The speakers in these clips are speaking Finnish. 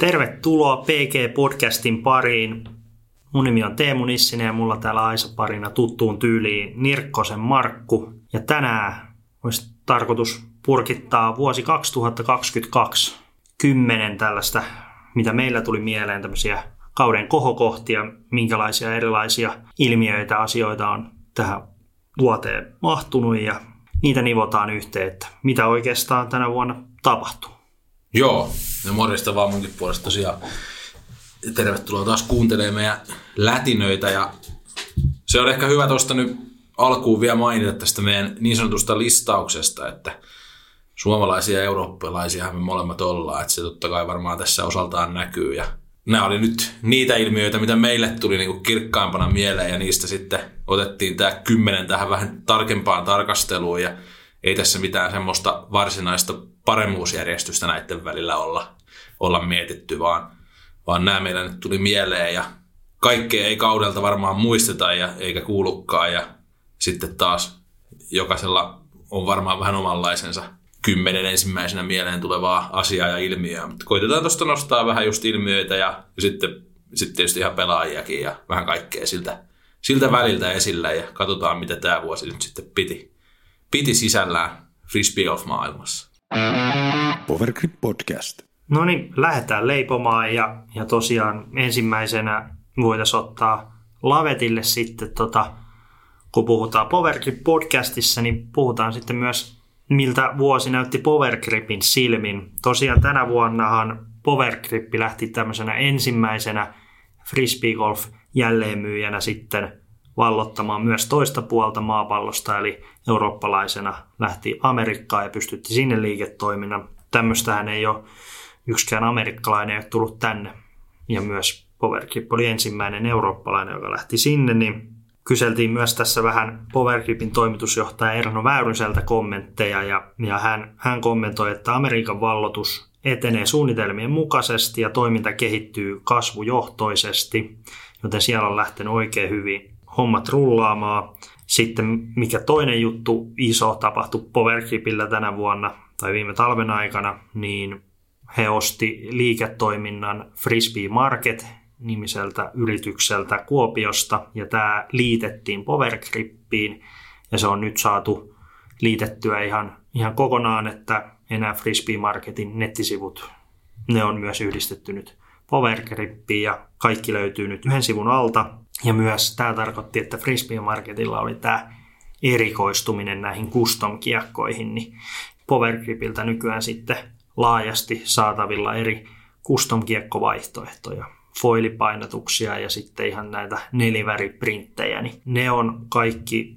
Tervetuloa PG-podcastin pariin. Mun nimi on Teemu Nissinen ja mulla täällä Aisa parina tuttuun tyyliin Nirkkosen Markku. Ja tänään olisi tarkoitus purkittaa vuosi 2022. Kymmenen tällaista, mitä meillä tuli mieleen, tämmöisiä kauden kohokohtia, minkälaisia erilaisia ilmiöitä, asioita on tähän vuoteen mahtunut ja niitä nivotaan yhteen, että mitä oikeastaan tänä vuonna tapahtuu. Joo, ja morjesta vaan munkin puolesta tosiaan. Tervetuloa taas kuuntelemaan meidän lätinöitä ja se on ehkä hyvä tuosta nyt alkuun vielä mainita tästä meidän niin sanotusta listauksesta, että suomalaisia ja eurooppalaisia me molemmat ollaan, että se totta kai varmaan tässä osaltaan näkyy ja nämä oli nyt niitä ilmiöitä, mitä meille tuli niin kuin kirkkaampana mieleen ja niistä sitten otettiin tämä kymmenen tähän vähän tarkempaan tarkasteluun ja ei tässä mitään semmoista varsinaista paremmuusjärjestystä näiden välillä olla, olla mietitty, vaan, vaan nämä meillä nyt tuli mieleen ja kaikkea ei kaudelta varmaan muisteta ja, eikä kuulukaan ja sitten taas jokaisella on varmaan vähän omanlaisensa kymmenen ensimmäisenä mieleen tulevaa asiaa ja ilmiöä, mutta koitetaan tuosta nostaa vähän just ilmiöitä ja, ja sitten, sitten tietysti ihan pelaajiakin ja vähän kaikkea siltä, siltä väliltä esillä ja katsotaan, mitä tämä vuosi nyt sitten piti, piti sisällään frisbee of maailmassa. Powergrip Podcast. No niin, lähdetään leipomaan ja, ja tosiaan ensimmäisenä voitaisiin ottaa lavetille sitten, tota, kun puhutaan Powergrip Podcastissa, niin puhutaan sitten myös miltä vuosi näytti Powergripin silmin. Tosiaan tänä vuonnahan Powergrip lähti tämmöisenä ensimmäisenä frisbee golf jälleenmyyjänä sitten vallottamaan myös toista puolta maapallosta, eli eurooppalaisena lähti Amerikkaan ja pystytti sinne liiketoiminnan. Tämmöistähän ei ole yksikään amerikkalainen ei ole tullut tänne. Ja myös Powergrip oli ensimmäinen eurooppalainen, joka lähti sinne, niin kyseltiin myös tässä vähän Powergripin toimitusjohtaja Erno Väyryseltä kommentteja ja, ja hän, hän kommentoi, että Amerikan vallotus etenee suunnitelmien mukaisesti ja toiminta kehittyy kasvujohtoisesti, joten siellä on lähtenyt oikein hyvin hommat rullaamaan. Sitten mikä toinen juttu iso tapahtui Powergripillä tänä vuonna tai viime talven aikana, niin he osti liiketoiminnan Frisbee Market nimiseltä yritykseltä Kuopiosta ja tämä liitettiin Powergrippiin ja se on nyt saatu liitettyä ihan, ihan kokonaan, että enää Frisbee Marketin nettisivut, ne on myös yhdistetty nyt Powergrippiin ja kaikki löytyy nyt yhden sivun alta. Ja myös tämä tarkoitti, että Frisbee Marketilla oli tämä erikoistuminen näihin custom-kiekkoihin, niin Powergripiltä nykyään sitten laajasti saatavilla eri custom-kiekkovaihtoehtoja foilipainotuksia ja sitten ihan näitä neliväriprinttejä, niin ne on kaikki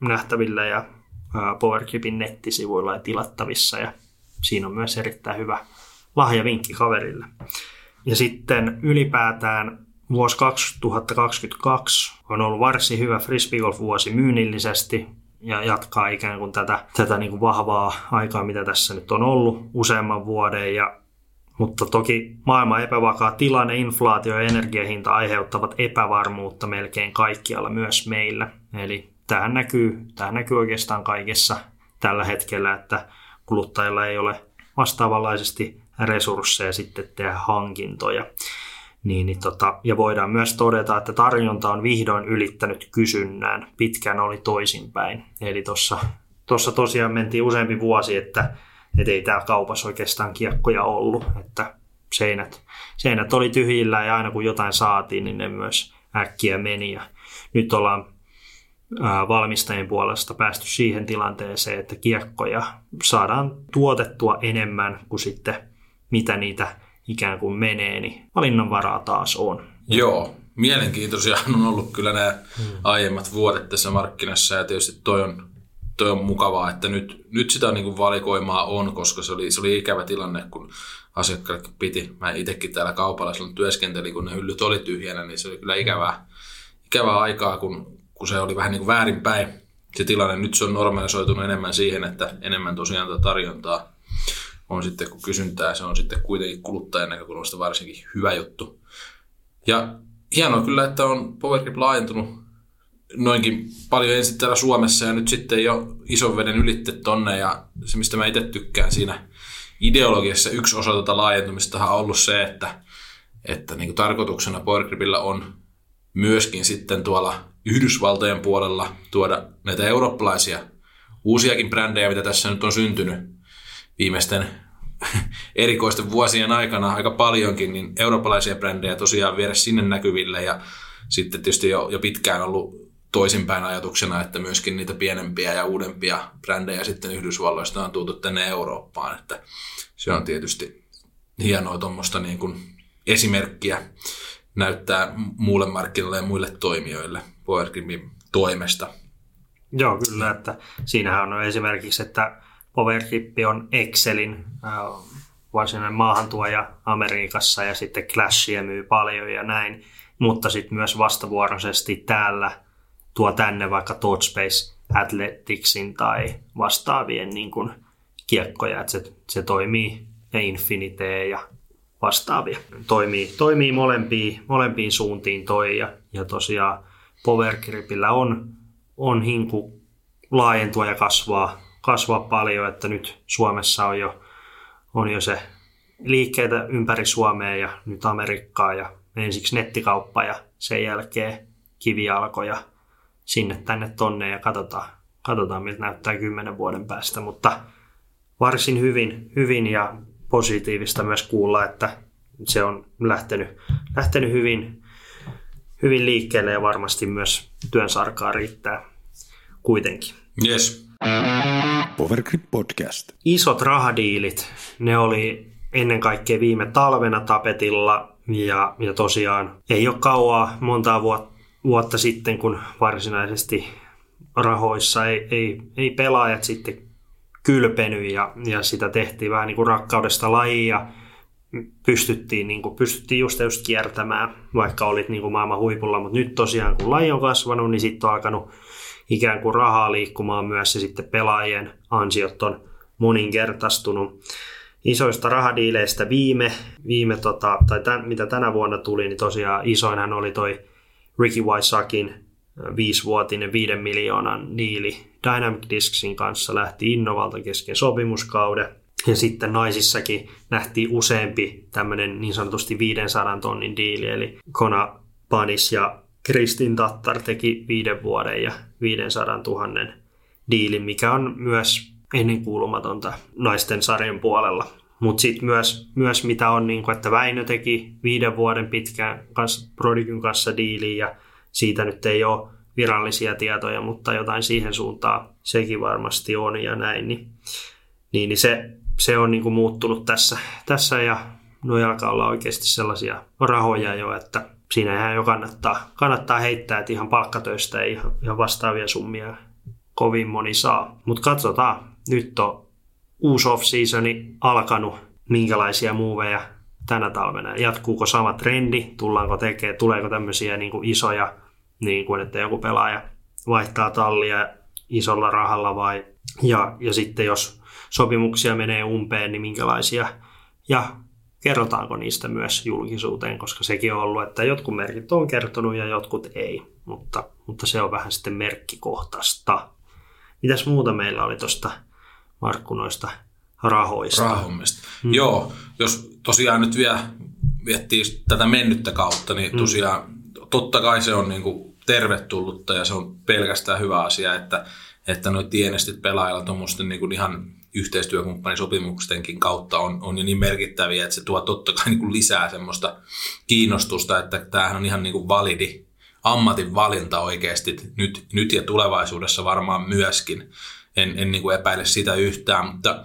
nähtävillä ja PowerGripin nettisivuilla ja tilattavissa ja siinä on myös erittäin hyvä lahjavinkki kaverille. Ja sitten ylipäätään vuosi 2022 on ollut varsin hyvä frisbeegolf-vuosi myynnillisesti ja jatkaa ikään kuin tätä, tätä niin kuin vahvaa aikaa, mitä tässä nyt on ollut useamman vuoden ja mutta toki maailman epävakaa tilanne, inflaatio ja energiahinta aiheuttavat epävarmuutta melkein kaikkialla myös meillä. Eli tähän näkyy, tähän näkyy oikeastaan kaikessa tällä hetkellä, että kuluttajilla ei ole vastaavanlaisesti resursseja sitten tehdä hankintoja. Niin, niin tota, ja voidaan myös todeta, että tarjonta on vihdoin ylittänyt kysynnän. Pitkään oli toisinpäin. Eli tuossa tosiaan mentiin useampi vuosi, että että ei täällä kaupassa oikeastaan kiekkoja ollut, että seinät, seinät oli tyhjillä ja aina kun jotain saatiin, niin ne myös äkkiä meni ja nyt ollaan valmistajien puolesta päästy siihen tilanteeseen, että kiekkoja saadaan tuotettua enemmän kuin sitten mitä niitä ikään kuin menee, niin valinnanvaraa taas on. Joo, mielenkiintoisia on ollut kyllä nämä hmm. aiemmat vuodet tässä markkinassa ja tietysti toi on toi on mukavaa, että nyt, nyt sitä niin kuin valikoimaa on, koska se oli, se oli ikävä tilanne, kun asiakkaille piti. Mä itsekin täällä kaupalla silloin työskentelin, kun ne hyllyt oli tyhjänä, niin se oli kyllä ikävää, ikävää aikaa, kun, kun se oli vähän niin kuin väärinpäin se tilanne. Nyt se on normalisoitunut enemmän siihen, että enemmän tosiaan tarjontaa on sitten, kun kysyntää, se on sitten kuitenkin kuluttajan näkökulmasta varsinkin hyvä juttu. Ja hienoa kyllä, että on Powergrip laajentunut noinkin paljon ensin täällä Suomessa ja nyt sitten jo ison veden ylitte tonne ja se mistä mä itse tykkään siinä ideologiassa yksi osa tätä tuota laajentumista on ollut se, että että niin kuin tarkoituksena Powergripillä on myöskin sitten tuolla Yhdysvaltojen puolella tuoda näitä eurooppalaisia uusiakin brändejä, mitä tässä nyt on syntynyt viimeisten erikoisten vuosien aikana aika paljonkin, niin eurooppalaisia brändejä tosiaan viedä sinne näkyville ja sitten tietysti jo, jo pitkään ollut toisinpäin ajatuksena, että myöskin niitä pienempiä ja uudempia brändejä sitten Yhdysvalloista on tultu tänne Eurooppaan, että se on tietysti hienoa tuommoista niin kuin esimerkkiä näyttää muulle markkinoille ja muille toimijoille Powergrimin toimesta. Joo, kyllä, että siinähän on esimerkiksi, että Powergrip on Excelin äh, varsinainen maahantuoja Amerikassa ja sitten Clashia myy paljon ja näin, mutta sitten myös vastavuoroisesti täällä tuo tänne vaikka Touchspace Athleticsin tai vastaavien niin kuin kiekkoja, että se, se toimii ja Infinite ja vastaavia. Toimii, toimii molempiin, molempiin suuntiin toi ja, ja tosiaan Powergripillä on, on hinku laajentua ja kasvaa, kasvaa paljon, että nyt Suomessa on jo, on jo se liikkeitä ympäri Suomea ja nyt Amerikkaa ja ensiksi nettikauppa ja sen jälkeen kivialkoja sinne tänne tonne ja katsotaan, katsotaan miltä näyttää kymmenen vuoden päästä, mutta varsin hyvin, hyvin ja positiivista myös kuulla, että se on lähtenyt, lähtenyt hyvin, hyvin liikkeelle ja varmasti myös työn sarkaa riittää kuitenkin. Yes. Powergrip Podcast. Isot rahadiilit, ne oli ennen kaikkea viime talvena tapetilla ja, ja tosiaan ei ole kauaa montaa vuotta, vuotta sitten, kun varsinaisesti rahoissa ei, ei, ei pelaajat sitten kylpenyt ja, ja sitä tehtiin vähän niin kuin rakkaudesta lajia. Pystyttiin, niin kuin, pystyttiin just, just kiertämään, vaikka olit niin kuin maailman huipulla, mutta nyt tosiaan kun laji on kasvanut, niin sitten on alkanut ikään kuin rahaa liikkumaan myös ja sitten pelaajien ansiot on moninkertaistunut. Isoista rahadiileistä viime, viime tota, tai tämän, mitä tänä vuonna tuli, niin tosiaan isoinhan oli toi Ricky Wysakin viisivuotinen viiden miljoonan diili Dynamic Disksin kanssa lähti Innovalta kesken sopimuskauden. Ja sitten naisissakin nähtiin useampi tämmöinen niin sanotusti 500 tonnin diili, eli Kona Panis ja Kristin Tattar teki viiden vuoden ja 500 000 diilin, mikä on myös ennenkuulumatonta naisten sarjan puolella. Mutta sitten myös, myös mitä on, niin kun, että Väinö teki viiden vuoden pitkään kanssa, Prodigyn kanssa diiliin ja siitä nyt ei ole virallisia tietoja, mutta jotain siihen suuntaan sekin varmasti on ja näin. Niin, niin, niin se, se on niin kuin muuttunut tässä, tässä ja nuo alkaa olla oikeasti sellaisia rahoja jo, että siinä jo kannattaa, kannattaa heittää, että ihan palkkatöistä ei ihan, ihan vastaavia summia kovin moni saa. Mutta katsotaan, nyt on uusi off-seasoni alkanut, minkälaisia muuveja tänä talvena. Jatkuuko sama trendi, tullaanko tekemään, tuleeko tämmöisiä niin kuin isoja, niin kuin, että joku pelaaja vaihtaa tallia isolla rahalla vai, ja, ja sitten jos sopimuksia menee umpeen, niin minkälaisia, ja kerrotaanko niistä myös julkisuuteen, koska sekin on ollut, että jotkut merkit on kertonut ja jotkut ei, mutta, mutta se on vähän sitten merkkikohtaista. Mitäs muuta meillä oli tuosta Markku noista rahoista? Rahoista. Hmm. Joo, jos tosiaan nyt vielä miettii tätä mennyttä kautta, niin hmm. tosiaan hmm. totta kai se on niin kuin tervetullutta ja se on pelkästään hyvä asia, että, että noin tienestit pelaajilla tuommoisten niin ihan yhteistyökumppanisopimuksenkin kautta on, on jo niin merkittäviä, että se tuo totta kai niin kuin lisää semmoista kiinnostusta, että tämähän on ihan niin kuin validi ammatin valinta oikeasti nyt, nyt ja tulevaisuudessa varmaan myöskin. En, en niin kuin epäile sitä yhtään, mutta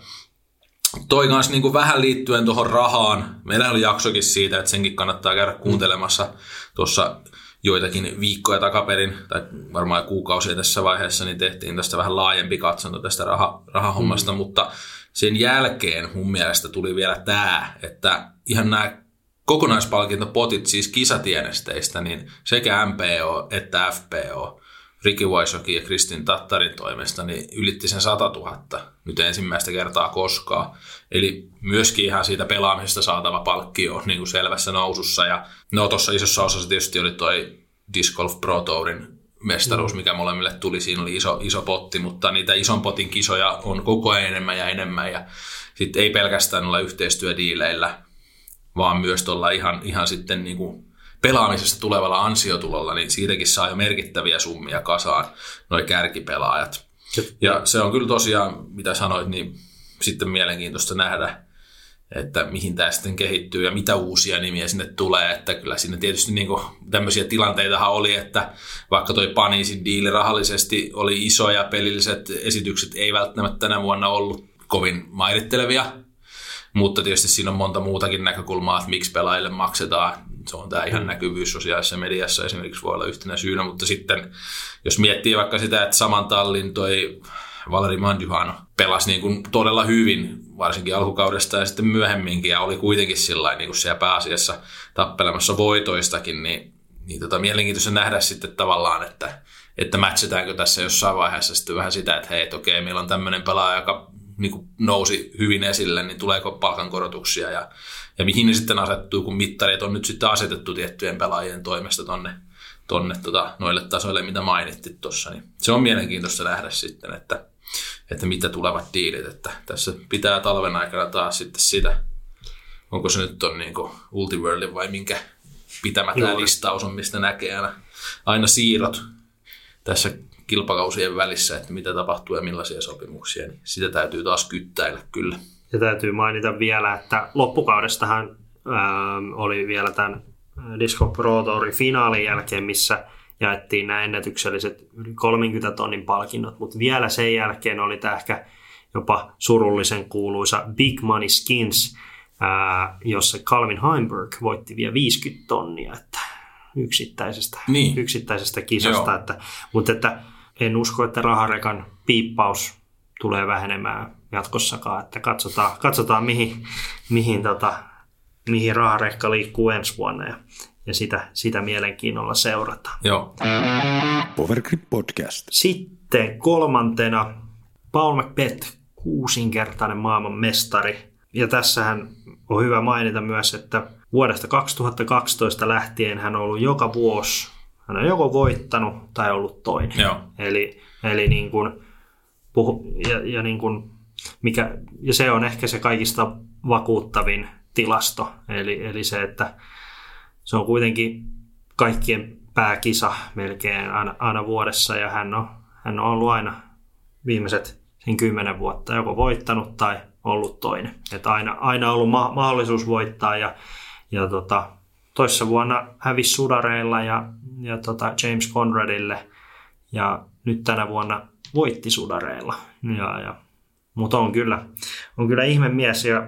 toi kanssa niin kuin vähän liittyen tuohon rahaan. Meillä oli jaksokin siitä, että senkin kannattaa käydä kuuntelemassa tuossa joitakin viikkoja takaperin, tai varmaan kuukausia tässä vaiheessa, niin tehtiin tästä vähän laajempi katsonto tästä raha, rahahommasta, mm. mutta sen jälkeen mun mielestä tuli vielä tämä, että ihan nämä kokonaispalkintopotit siis kisatienesteistä, niin sekä MPO että FPO, Ricky Waisokin ja Kristin Tattarin toimesta, niin ylitti sen 100 000 nyt ensimmäistä kertaa koskaan. Eli myöskin ihan siitä pelaamisesta saatava palkkio on niin kuin selvässä nousussa. Ja no tuossa isossa osassa tietysti oli toi Disc Golf Pro Tourin mestaruus, mm. mikä molemmille tuli. Siinä oli iso, iso potti, mutta niitä ison potin kisoja on koko ajan enemmän ja enemmän. Ja sitten ei pelkästään olla yhteistyödiileillä, vaan myös tuolla ihan, ihan sitten niin kuin pelaamisesta tulevalla ansiotulolla, niin siitäkin saa jo merkittäviä summia kasaan noi kärkipelaajat. Ja se on kyllä tosiaan, mitä sanoit, niin sitten mielenkiintoista nähdä, että mihin tämä sitten kehittyy ja mitä uusia nimiä sinne tulee. Että kyllä siinä tietysti niin tämmöisiä tilanteitahan oli, että vaikka toi Panisin diili rahallisesti oli iso ja pelilliset esitykset ei välttämättä tänä vuonna ollut kovin mairittelevia, mutta tietysti siinä on monta muutakin näkökulmaa, että miksi pelaajille maksetaan. Se on tämä ihan näkyvyys sosiaalisessa mediassa esimerkiksi voi olla yhtenä syynä, mutta sitten jos miettii vaikka sitä, että saman tallin toi Valeri Manduhano pelasi niin kuin todella hyvin, varsinkin alkukaudesta ja sitten myöhemminkin, ja oli kuitenkin sillä niin kuin siellä pääasiassa tappelemassa voitoistakin, niin, niin tota, mielenkiintoista nähdä sitten tavallaan, että, että matchetäänkö tässä jossain vaiheessa sitten vähän sitä, että hei, että okei, meillä on tämmöinen pelaaja, joka niin kuin nousi hyvin esille, niin tuleeko palkankorotuksia ja, ja mihin ne sitten asettuu, kun mittarit on nyt sitten asetettu tiettyjen pelaajien toimesta tonne, tonne tota, noille tasoille, mitä mainittit tuossa. Niin se on mielenkiintoista nähdä sitten, että, että mitä tulevat diilit, että tässä pitää talven aikana taas sitten sitä, onko se nyt on niin Ultiworldin vai minkä pitämä tämä listaus on, mistä näkee aina, aina siirrot tässä kilpakausien välissä, että mitä tapahtuu ja millaisia sopimuksia, niin sitä täytyy taas kyttäillä kyllä. Ja täytyy mainita vielä, että loppukaudestahan ää, oli vielä tämän Disco Pro Tourin finaalin jälkeen, missä jaettiin nämä ennätykselliset yli 30 tonnin palkinnot, mutta vielä sen jälkeen oli tämä ehkä jopa surullisen kuuluisa Big Money Skins, ää, jossa Calvin Heimberg voitti vielä 50 tonnia että yksittäisestä, niin. yksittäisestä kisasta. Että, mutta että en usko, että raharekan piippaus tulee vähenemään jatkossakaan, että katsotaan, katsotaan mihin, mihin, tota, mihin raharekka liikkuu ensi vuonna ja, ja sitä, sitä mielenkiinnolla seurataan. Joo. Powergrip Podcast. Sitten kolmantena Paul McBeth, kuusinkertainen maailman mestari. Ja tässähän on hyvä mainita myös, että vuodesta 2012 lähtien hän on ollut joka vuosi hän on joko voittanut tai ollut toinen. Joo. Eli, eli niin kuin, puhu, ja, ja, niin kuin, mikä, ja se on ehkä se kaikista vakuuttavin tilasto. Eli, eli se, että se on kuitenkin kaikkien pääkisa melkein aina, aina vuodessa ja hän on, hän on ollut aina viimeiset sen kymmenen vuotta joko voittanut tai ollut toinen. Että aina, aina ollut ma- mahdollisuus voittaa ja, ja tota, toissa vuonna hävisi Sudareilla ja, ja tota James Conradille ja nyt tänä vuonna voitti Sudareilla. Ja, ja, mutta on kyllä, on kyllä ihme mies ja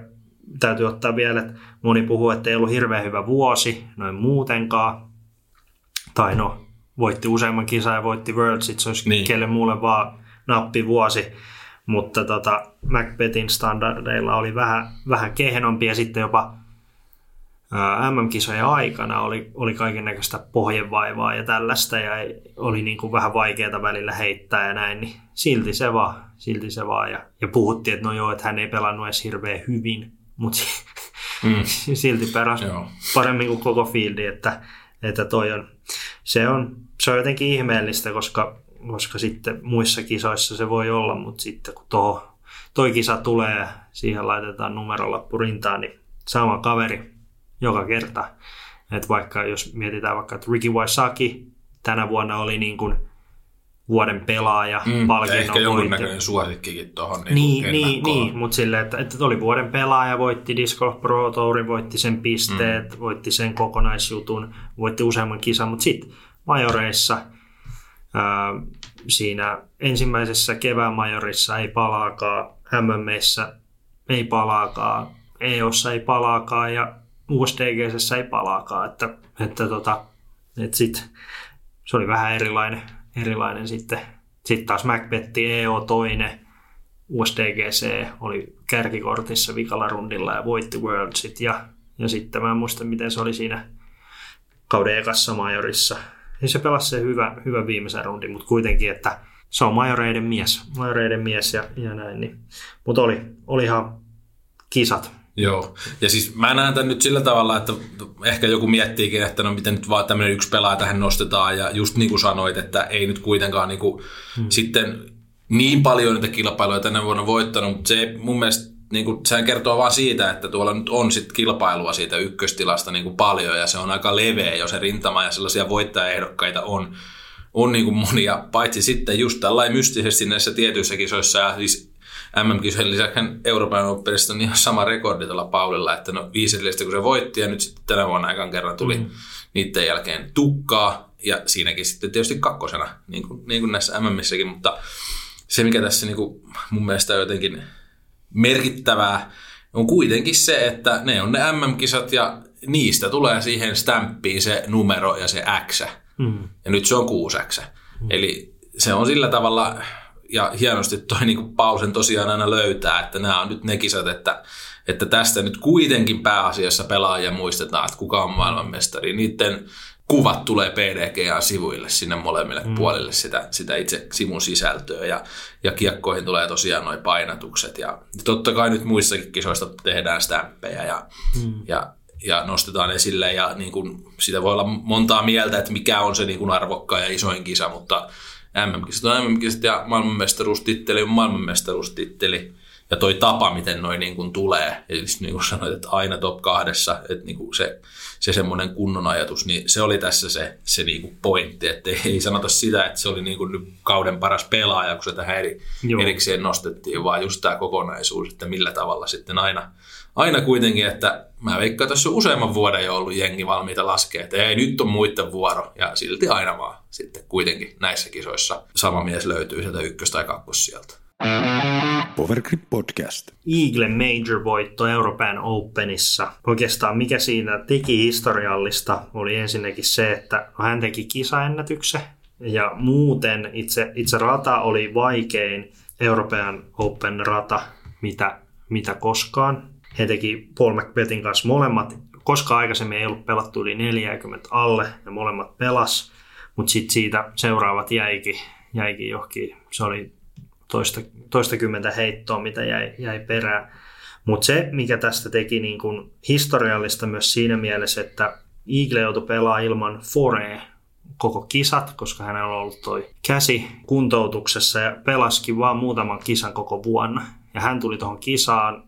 täytyy ottaa vielä, että moni puhuu, että ei ollut hirveän hyvä vuosi noin muutenkaan. Tai no, voitti useamman kisan ja voitti Worldsit, se olisi niin. kelle muulle vaan nappi vuosi. Mutta tota, Macbethin standardeilla oli vähän, vähän kehnompi ja sitten jopa MM-kisojen aikana oli, oli kaiken näköistä pohjevaivaa ja tällaista ja oli niin kuin vähän vaikeaa välillä heittää ja näin, niin silti se vaan, silti se vaan. Ja, ja puhuttiin, että no joo, että hän ei pelannut edes hirveän hyvin, mutta mm. silti peräsi paremmin kuin koko fieldi, että, että toi on, se on, se on jotenkin ihmeellistä, koska, koska sitten muissa kisoissa se voi olla, mutta sitten kun toho, toi kisa tulee ja siihen laitetaan numerolappu rintaan, niin sama kaveri joka kerta. Et vaikka jos mietitään vaikka, että Ricky Waisaki tänä vuonna oli niin kuin vuoden pelaaja mm, palkinnon Ehkä jonkunnäköinen suosikkikin tuohon niin, niin, niin, niin, mutta silleen, että, että oli vuoden pelaaja, voitti Disc Golf Pro Tourin, voitti sen pisteet, mm. voitti sen kokonaisjutun, voitti useamman kisan, mutta sitten majoreissa ää, siinä ensimmäisessä kevään majorissa ei palaakaan, MMissä ei palaakaan, EOssa ei palaakaan ja USDGssä ei palaakaan, että, että, tota, että sit, se oli vähän erilainen, erilainen sitten. Sitten taas Macbeth EO toinen, USDGC oli kärkikortissa vikalla rundilla ja voitti Worldsit ja, ja sitten mä en muista miten se oli siinä kauden ekassa majorissa. Ja se pelasi se hyvä, hyvä viimeisen rundin, mutta kuitenkin, että se on majoreiden mies, majoreiden mies ja, ja näin. Niin. Mutta oli, oli ihan kisat Joo, ja siis mä näen tämän nyt sillä tavalla, että ehkä joku miettiikin, että no miten nyt vaan tämmöinen yksi pelaaja tähän nostetaan, ja just niin kuin sanoit, että ei nyt kuitenkaan niin kuin hmm. sitten niin paljon niitä kilpailuja tänä vuonna voittanut, mutta se mun mielestä niin kuin, sehän kertoo vaan siitä, että tuolla nyt on sit kilpailua siitä ykköstilasta niin kuin paljon ja se on aika leveä jo se rintama ja sellaisia voittajaehdokkaita on, on niin kuin monia, paitsi sitten just tällainen mystisesti näissä tietyissä kisoissa ja siis MM-kisojen lisäksi Euroopan Openissa on ihan sama rekordi tuolla Paulilla, että no viisi edellistä kun se voitti ja nyt sitten tänä vuonna aikaan kerran tuli mm. niiden jälkeen tukkaa ja siinäkin sitten tietysti kakkosena, niin kuin, niin kuin näissä MMissäkin, mutta se mikä tässä niin kuin mun mielestä on jotenkin merkittävää, on kuitenkin se, että ne on ne MM-kisat ja niistä tulee siihen stämppiin se numero ja se X. Mm. Ja nyt se on 6X. Mm. Eli se on sillä tavalla, ja hienosti toi niin Pausen tosiaan aina löytää, että nämä on nyt ne kisat, että, että tästä nyt kuitenkin pääasiassa pelaajia muistetaan, että kuka on maailmanmestari. Niiden kuvat tulee PDGA-sivuille sinne molemmille mm. puolille sitä, sitä itse sivun sisältöä ja, ja kiekkoihin tulee tosiaan noin painatukset ja totta kai nyt muissakin kisoista tehdään stämppejä ja, mm. ja, ja nostetaan esille ja niin kuin, sitä voi olla montaa mieltä, että mikä on se niin kuin arvokkaan ja isoin kisa, mutta MM-kisat on MM-kisat ja maailmanmestaruustitteli on maailmanmestaruustitteli. Ja toi tapa, miten noin niin kuin tulee, eli niin kuin sanoit, että aina top kahdessa, että niin kuin se, se semmoinen kunnon ajatus, niin se oli tässä se, se niin kuin pointti, että ei sanota sitä, että se oli niin kuin nyt kauden paras pelaaja, kun se tähän eri, erikseen nostettiin, vaan just tämä kokonaisuus, että millä tavalla sitten aina, aina kuitenkin, että mä veikkaan, että tässä on useamman vuoden jo ollut jengi valmiita laskea, että ei nyt on muiden vuoro, ja silti aina vaan sitten kuitenkin näissä kisoissa sama mies löytyy sieltä ykkös- tai kakkos sieltä. Powergrip Podcast. Eagle Major-voitto Euroopan Openissa. Oikeastaan mikä siinä teki historiallista oli ensinnäkin se, että hän teki kisaennätyksen ja muuten itse, itse rata oli vaikein Euroopan Open rata, mitä, mitä koskaan. He teki Paul McBethin kanssa molemmat, koska aikaisemmin ei ollut pelattu yli 40 alle ja molemmat pelas, mutta sitten siitä seuraavat jäikin, jäikin johonkin, se oli toista, toistakymmentä heittoa, mitä jäi, jäi perään. Mutta se, mikä tästä teki niin kun historiallista myös siinä mielessä, että Eagle joutui pelaa ilman Foree koko kisat, koska hänellä on ollut toi käsi kuntoutuksessa ja pelaskin vaan muutaman kisan koko vuonna. Ja hän tuli tuohon kisaan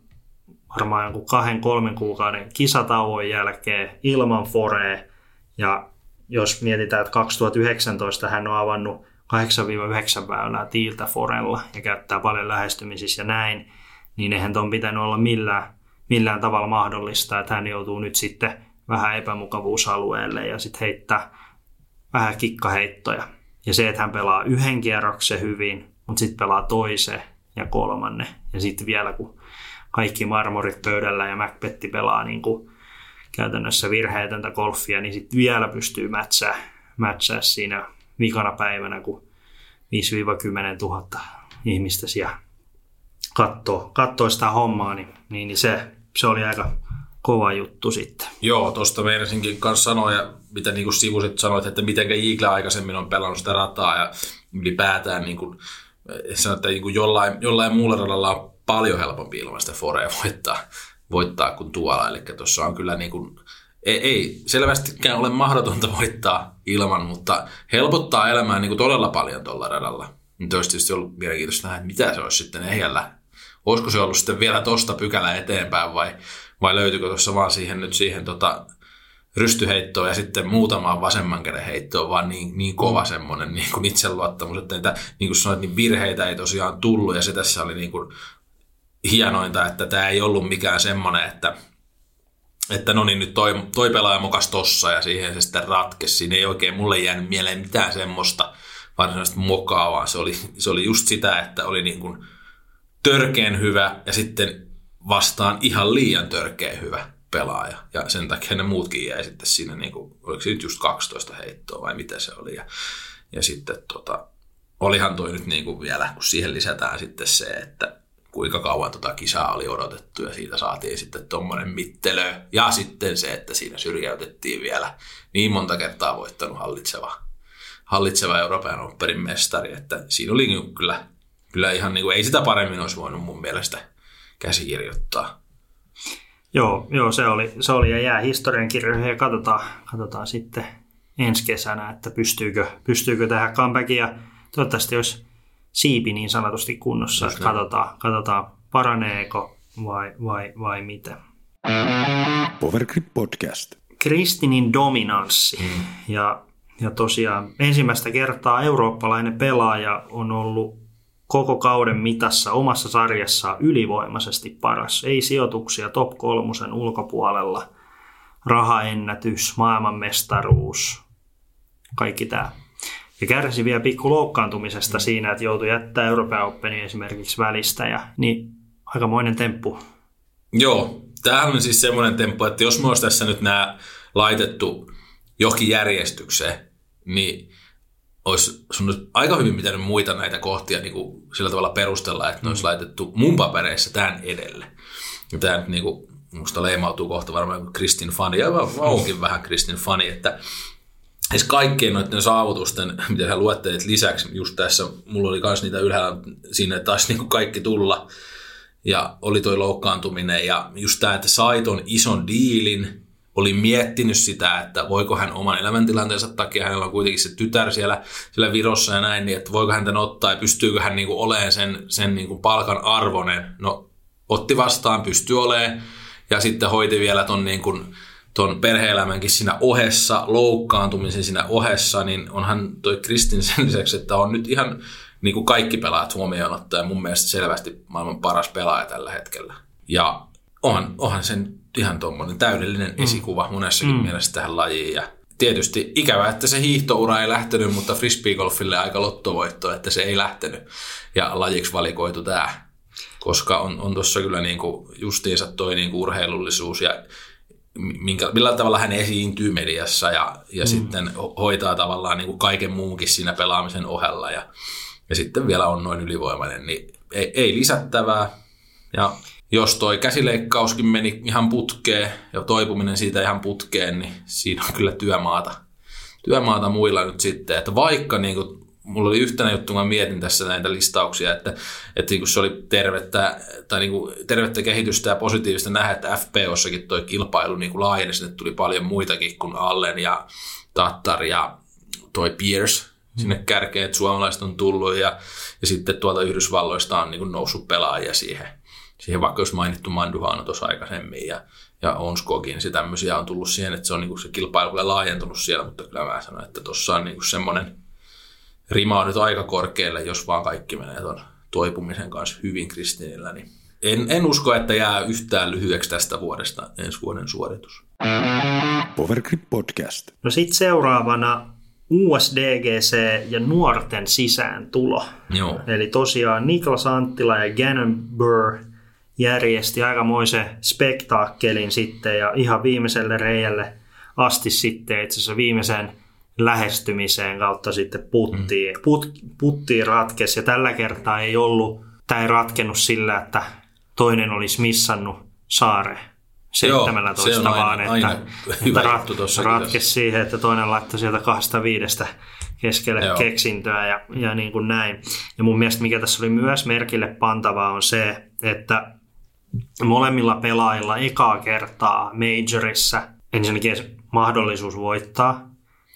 varmaan jonkun kahden, kolmen kuukauden kisatauon jälkeen ilman Foree. Ja jos mietitään, että 2019 hän on avannut 8-9 väylää tiiltä forella ja käyttää paljon lähestymisissä ja näin, niin eihän on pitänyt olla millään, millään tavalla mahdollista, että hän joutuu nyt sitten vähän epämukavuusalueelle ja sitten heittää vähän kikkaheittoja. Ja se, että hän pelaa yhden kierroksen hyvin, mutta sitten pelaa toisen ja kolmannen. Ja sitten vielä, kun kaikki marmorit pöydällä ja Macbetti pelaa niin kuin käytännössä virheetöntä golfia, niin sitten vielä pystyy mätsää, mätsää siinä vikana päivänä, kun 5-10 000 ihmistä siellä katsoo, sitä hommaa, niin, niin, niin se, se oli aika kova juttu sitten. Joo, tuosta meinasinkin kanssa sanoa, ja mitä niin kuin sivusit sanoit, että miten Iikla aikaisemmin on pelannut sitä rataa ja ylipäätään niin kuin, sanoit, että niin kuin jollain, jollain muulla radalla on paljon helpompi ilman sitä Forea voittaa, voittaa kuin tuolla. Eli tuossa on kyllä niin kuin, ei, ei selvästikään ole mahdotonta voittaa ilman, mutta helpottaa elämää niin kuin todella paljon tuolla radalla. Nyt olisi tietysti ollut mielenkiintoista nähdä, mitä se olisi sitten ehjällä. Olisiko se ollut sitten vielä tosta pykälä eteenpäin vai, vai löytyykö tuossa vaan siihen nyt siihen tota, rystyheittoon ja sitten muutamaan vasemman käden heittoon, vaan niin, niin kova mm. semmoinen niin kuin itseluottamus, että niitä, niin kuin sanoit, niin virheitä ei tosiaan tullut ja se tässä oli niin kuin hienointa, että tämä ei ollut mikään semmoinen, että että no niin, nyt toi, toi pelaaja mokas tossa ja siihen se sitten ratkesi. Siinä ei oikein mulle jäänyt mieleen mitään semmoista varsinaista mokaa, vaan se oli, se oli just sitä, että oli niin kuin törkeen hyvä ja sitten vastaan ihan liian törkeä hyvä pelaaja. Ja sen takia ne muutkin jäi sitten siinä, niin kuin, oliko se nyt just 12 heittoa vai mitä se oli. Ja, ja sitten tota, olihan toi nyt niin kuin vielä, kun siihen lisätään sitten se, että kuinka kauan tota kisaa oli odotettu ja siitä saatiin sitten tuommoinen mittelö. Ja sitten se, että siinä syrjäytettiin vielä niin monta kertaa voittanut hallitseva, hallitseva Euroopan Operin mestari, että siinä oli niin kyllä, kyllä ihan niin kuin, ei sitä paremmin olisi voinut mun mielestä käsikirjoittaa. Joo, joo se, oli, se oli ja jää historiankirjoihin ja katsotaan, katsotaan sitten ensi kesänä, että pystyykö, pystyykö tähän comebackia. Toivottavasti olisi siipi niin sanotusti kunnossa, että katsotaan, katsotaan paraneeko vai, vai, vai mitä. Powergrip Podcast. Kristinin dominanssi. Mm. Ja, ja tosiaan ensimmäistä kertaa eurooppalainen pelaaja on ollut koko kauden mitassa omassa sarjassaan ylivoimaisesti paras. Ei sijoituksia top kolmosen ulkopuolella. Rahaennätys, maailmanmestaruus, kaikki tämä. Ja kärsi vielä pikku loukkaantumisesta mm. siinä, että joutui jättää Euroopan Openin esimerkiksi välistä. Ja, niin aikamoinen temppu. Joo, tämähän on siis semmoinen temppu, että jos me olisi tässä nyt nämä laitettu johonkin järjestykseen, niin olisi sun aika hyvin pitänyt muita näitä kohtia niin kuin sillä tavalla perustella, että ne olisi mm. laitettu mun papereissa tämän edelle. Ja tämä nyt niin kuin, musta leimautuu kohta varmaan Kristin fani, ja onkin vähän Kristin fani, että Siis kaikkien noiden saavutusten, mitä hän luettelit lisäksi, just tässä, mulla oli myös niitä ylhäällä siinä, taisi niin kaikki tulla, ja oli toi loukkaantuminen, ja just tämä, että sai ton ison diilin, oli miettinyt sitä, että voiko hän oman elämäntilanteensa takia, hänellä on kuitenkin se tytär siellä, siellä Virossa ja näin, niin että voiko hän tämän ottaa ja pystyykö hän niin kuin olemaan sen, sen niin kuin palkan arvoinen. No otti vastaan, pystyy olemaan ja sitten hoiti vielä ton, niin kuin, ton perhe-elämänkin siinä ohessa, loukkaantumisen siinä ohessa, niin onhan toi Kristin sen lisäksi, että on nyt ihan niin kuin kaikki pelaajat huomioon ottaa mun mielestä selvästi maailman paras pelaaja tällä hetkellä. Ja onhan, onhan sen ihan tuommoinen täydellinen mm. esikuva monessakin mm. mielessä tähän lajiin. Ja tietysti ikävä, että se hiihtoura ei lähtenyt, mutta frisbeegolfille aika lottovoitto, että se ei lähtenyt. Ja lajiksi valikoitu tämä, koska on, on tuossa kyllä niinku justiinsa toi niinku urheilullisuus ja minkä, millä tavalla hän esiintyy mediassa ja, ja mm. sitten hoitaa tavallaan niinku kaiken muunkin siinä pelaamisen ohella. Ja, ja sitten vielä on noin ylivoimainen, niin ei, ei lisättävää. Ja jos toi käsileikkauskin meni ihan putkeen ja toipuminen siitä ihan putkeen, niin siinä on kyllä työmaata, työmaata muilla nyt sitten. Että vaikka niin kuin, mulla oli yhtenä juttu, mä mietin tässä näitä listauksia, että, että niin kuin se oli tervettä, tai niin kuin tervettä kehitystä ja positiivista nähdä, että FPOssakin toi kilpailu niin kuin laajeni, sinne tuli paljon muitakin kuin Allen ja Tattar ja toi Pierce sinne kärkeen, että suomalaiset on tullut ja, ja sitten tuolta Yhdysvalloista on niin kuin noussut pelaajia siihen siihen vaikka jos mainittu Manduhano tuossa aikaisemmin ja, ja Onskogin, se tämmöisiä on tullut siihen, että se on niinku se kilpailu laajentunut siellä, mutta kyllä mä sanon, että tuossa on niinku semmoinen rima on nyt aika korkealle, jos vaan kaikki menee tuon toipumisen kanssa hyvin Kristinillä, niin en, en usko, että jää yhtään lyhyeksi tästä vuodesta ensi vuoden suoritus. Powergrip Podcast. No sitten seuraavana USDGC ja nuorten sisääntulo. Joo. Eli tosiaan Niklas Anttila ja Gannon Burr järjesti aikamoisen spektaakkelin sitten ja ihan viimeiselle reijälle asti sitten itse asiassa viimeiseen lähestymiseen kautta sitten puttiin, mm. put, puttiin ratkesi ja tällä kertaa ei ollut, tämä ei ratkennut sillä, että toinen olisi missannut saare 17 Joo, vaan, aina, että, aina että rat, ratkesi siihen, että toinen laittoi sieltä kahdesta viidestä keskelle Joo. keksintöä ja, ja niin kuin näin. Ja mun mielestä mikä tässä oli myös merkille pantavaa on se, että molemmilla pelaajilla ekaa kertaa majorissa ensinnäkin mahdollisuus voittaa.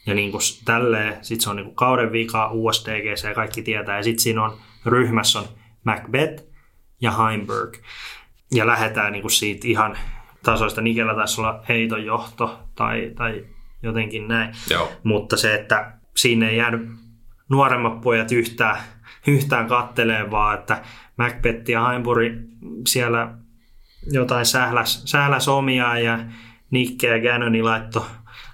Ja niin kuin tälleen, sit se on niin kuin kauden vika, USDGC ja kaikki tietää. Ja sitten siinä on ryhmässä on Macbeth ja Heimberg. Ja lähdetään niin kuin siitä ihan tasoista. Nikellä taisi olla heiton johto tai, tai jotenkin näin. Joo. Mutta se, että siinä ei jäänyt nuoremmat pojat yhtään, yhtään katteleen, vaan että Macbeth ja Heimburg siellä jotain sähläs, sähläs omia ja Nikke ja Gannoni laitto,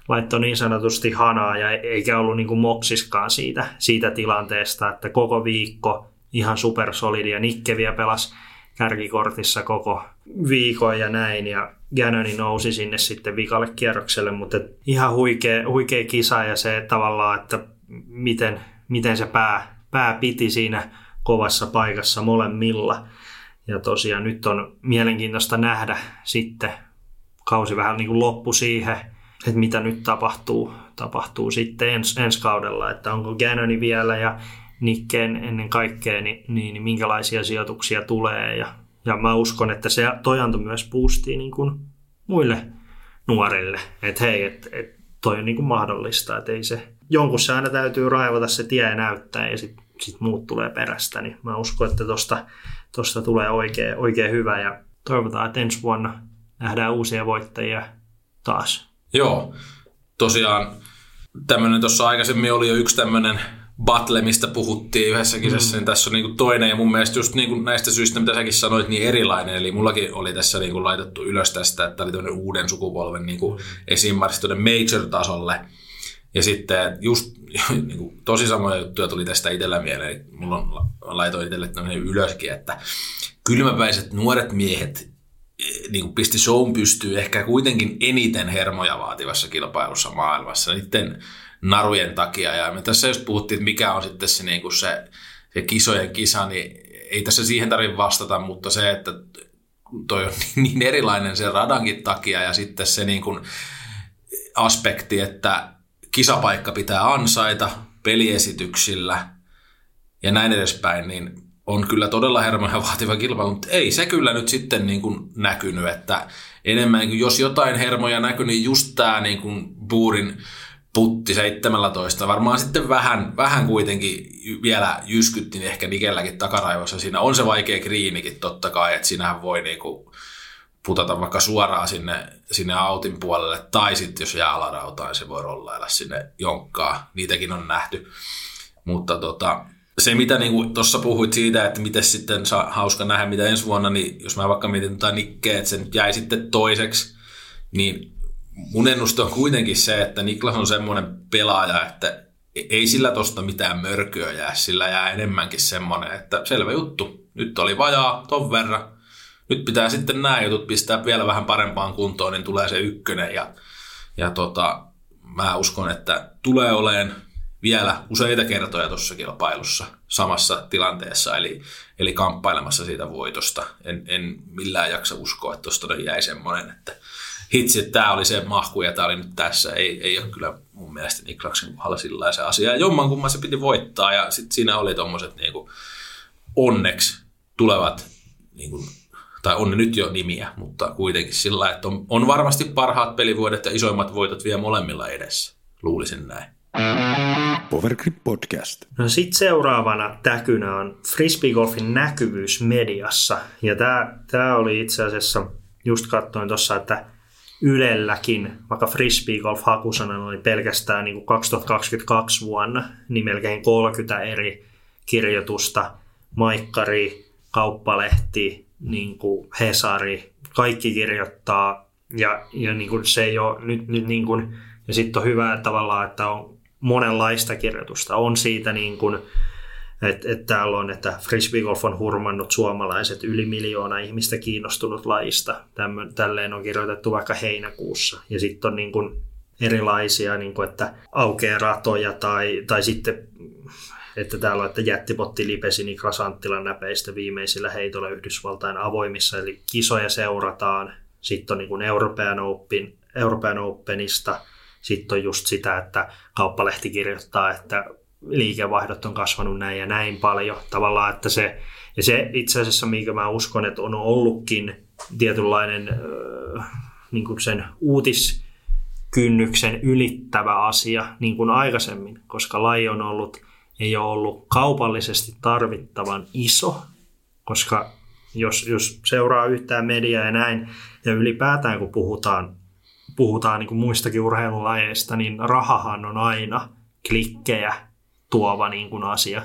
laitto niin sanotusti hanaa ja eikä ollut niin kuin moksiskaan siitä, siitä tilanteesta, että koko viikko ihan supersolidi ja Nikke vielä pelasi kärkikortissa koko viikon ja näin. Ja Gannoni nousi sinne sitten vikalle kierrokselle, mutta ihan huikea, huikea kisa ja se tavallaan, että miten, miten se pää, pää piti siinä kovassa paikassa molemmilla. Ja tosiaan nyt on mielenkiintoista nähdä sitten, kausi vähän niin kuin loppu siihen, että mitä nyt tapahtuu, tapahtuu sitten ens, ensi kaudella, että onko Gannoni vielä ja Nikkeen ennen kaikkea, niin, niin, niin minkälaisia sijoituksia tulee. Ja, ja mä uskon, että se toi antoi myös boostia niin kuin muille nuorille, että hei, että et, toi on niin kuin mahdollista, että ei se, jonkun se aina täytyy raivata se tie ja näyttää ja sitten sit muut tulee perästä, niin mä uskon, että tosta tosta tulee oikein, oikein hyvä. Ja toivotaan, että ensi vuonna nähdään uusia voittajia taas. Joo, tosiaan tämmöinen tuossa aikaisemmin oli jo yksi tämmöinen battle, mistä puhuttiin yhdessä kisassa, mm. niin tässä on niin kuin toinen ja mun mielestä just niin kuin näistä syistä, mitä säkin sanoit, niin erilainen. Eli mullakin oli tässä niin kuin laitettu ylös tästä, että oli tämmöinen uuden sukupolven niin kuin mm. esimerkiksi major-tasolle. Ja sitten just niin kuin, tosi samoja juttuja tuli tästä itsellä mieleen. Mulla on, laitoin itselle tämmöinen ylöskin, että kylmäpäiset nuoret miehet niin kuin pisti shown pystyy ehkä kuitenkin eniten hermoja vaativassa kilpailussa maailmassa niiden narujen takia. Ja me tässä just puhuttiin, että mikä on sitten se, niin kuin se, se kisojen kisa, niin ei tässä siihen tarvitse vastata, mutta se, että toi on niin erilainen sen radankin takia ja sitten se niin kuin aspekti, että kisapaikka pitää ansaita peliesityksillä ja näin edespäin, niin on kyllä todella hermoja vaativa kilpailu, mutta ei se kyllä nyt sitten niin kuin näkynyt, että enemmän, jos jotain hermoja näkyy, niin just tämä niin kuin Buurin putti 17, varmaan sitten vähän, vähän kuitenkin vielä jyskytti niin ehkä Nikelläkin takaraivossa. Siinä on se vaikea kriinikin totta kai, että siinähän voi niin kuin putata vaikka suoraan sinne, sinne autin puolelle, tai sitten jos jää alarautaan, niin se voi rollailla sinne jonkkaa. Niitäkin on nähty. Mutta tota, se, mitä niin tuossa puhuit siitä, että miten sitten saa hauska nähdä, mitä ensi vuonna, niin jos mä vaikka mietin tota Nikkeä, että se nyt jäi sitten toiseksi, niin mun ennuste on kuitenkin se, että Niklas on semmoinen pelaaja, että ei sillä tosta mitään mörköä jää, sillä jää enemmänkin semmoinen, että selvä juttu, nyt oli vajaa ton verran, nyt pitää sitten nämä jutut pistää vielä vähän parempaan kuntoon, niin tulee se ykkönen ja, ja tota, mä uskon, että tulee oleen vielä useita kertoja tuossa kilpailussa samassa tilanteessa, eli, eli kamppailemassa siitä voitosta. En, en millään jaksa uskoa, että tuosta jäi semmoinen, että hitsi, että tämä oli se mahku ja tämä oli nyt tässä. Ei, ei ole kyllä mun mielestä Niklaksen kohdalla sillä se asia. Ja jomman kumman se piti voittaa ja sitten siinä oli tuommoiset niinku onneksi tulevat, niinku, tai on ne nyt jo nimiä, mutta kuitenkin sillä että on, on varmasti parhaat pelivuodet ja isoimmat voitot vielä molemmilla edessä. Luulisin näin. Powergrip Podcast. No sitten seuraavana täkynä on frisbeegolfin näkyvyys mediassa. Ja tämä oli itse asiassa, just katsoin tuossa, että Ylelläkin, vaikka frisbeegolf hakusana oli pelkästään niin kuin 2022 vuonna, niin melkein 30 eri kirjoitusta, Maikkari, Kauppalehti, niin kuin Hesari, kaikki kirjoittaa ja, ja niin kuin se ei ole nyt, nyt niin kuin, ja sitten on hyvä tavallaan, että on monenlaista kirjoitusta. On siitä niin kuin, että et täällä on, että frisbeegolf on hurmannut suomalaiset yli miljoona ihmistä kiinnostunut lajista. Tälleen on kirjoitettu vaikka heinäkuussa. Ja sitten on niin kuin erilaisia, niin kuin, että aukeaa ratoja tai, tai sitten että täällä on, että jättipotti lipesi Niklas Anttilan näpeistä viimeisillä heitolla Yhdysvaltain avoimissa, eli kisoja seurataan. Sitten on niin kuin European, Open, European Openista – sitten on just sitä, että kauppalehti kirjoittaa, että liikevaihdot on kasvanut näin ja näin paljon. Tavallaan, että se, ja se itse asiassa, mikä mä uskon, että on ollutkin tietynlainen niin kuin sen uutiskynnyksen ylittävä asia niin kuin aikaisemmin, koska laji on ollut, ei ole ollut kaupallisesti tarvittavan iso, koska jos, jos seuraa yhtään mediaa ja näin, ja ylipäätään kun puhutaan puhutaan niin kuin muistakin urheilulajeista, niin rahahan on aina klikkejä tuova niin kuin asia.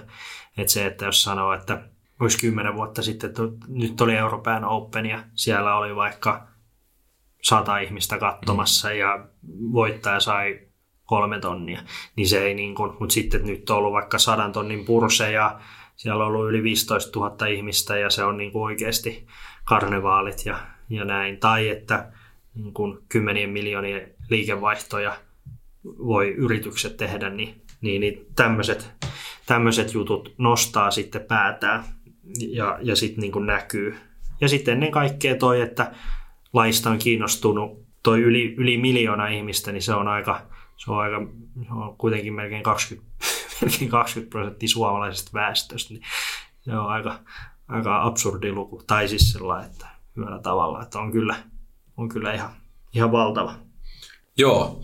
Että se, että jos sanoo, että olisi kymmenen vuotta sitten, että nyt oli Euroopan Open ja siellä oli vaikka sata ihmistä katsomassa ja voittaja sai kolme tonnia, niin se ei niin kuin, mutta sitten nyt on ollut vaikka sadan tonnin purse ja siellä on ollut yli 15 000 ihmistä ja se on niin kuin oikeasti karnevaalit ja, ja näin. Tai että niin kuin kymmenien miljoonien liikevaihtoja voi yritykset tehdä, niin, niin, niin tämmöiset, tämmöiset jutut nostaa sitten päätään ja, ja sitten niin näkyy. Ja sitten ennen kaikkea toi, että laista on kiinnostunut toi yli, yli miljoona ihmistä, niin se on aika, se on aika se on kuitenkin melkein 20, melkein 20 prosenttia suomalaisesta väestöstä, niin se on aika, aika absurdi luku. Tai siis sellainen, että hyvällä tavalla, että on kyllä, on kyllä ihan, ihan valtava. Joo,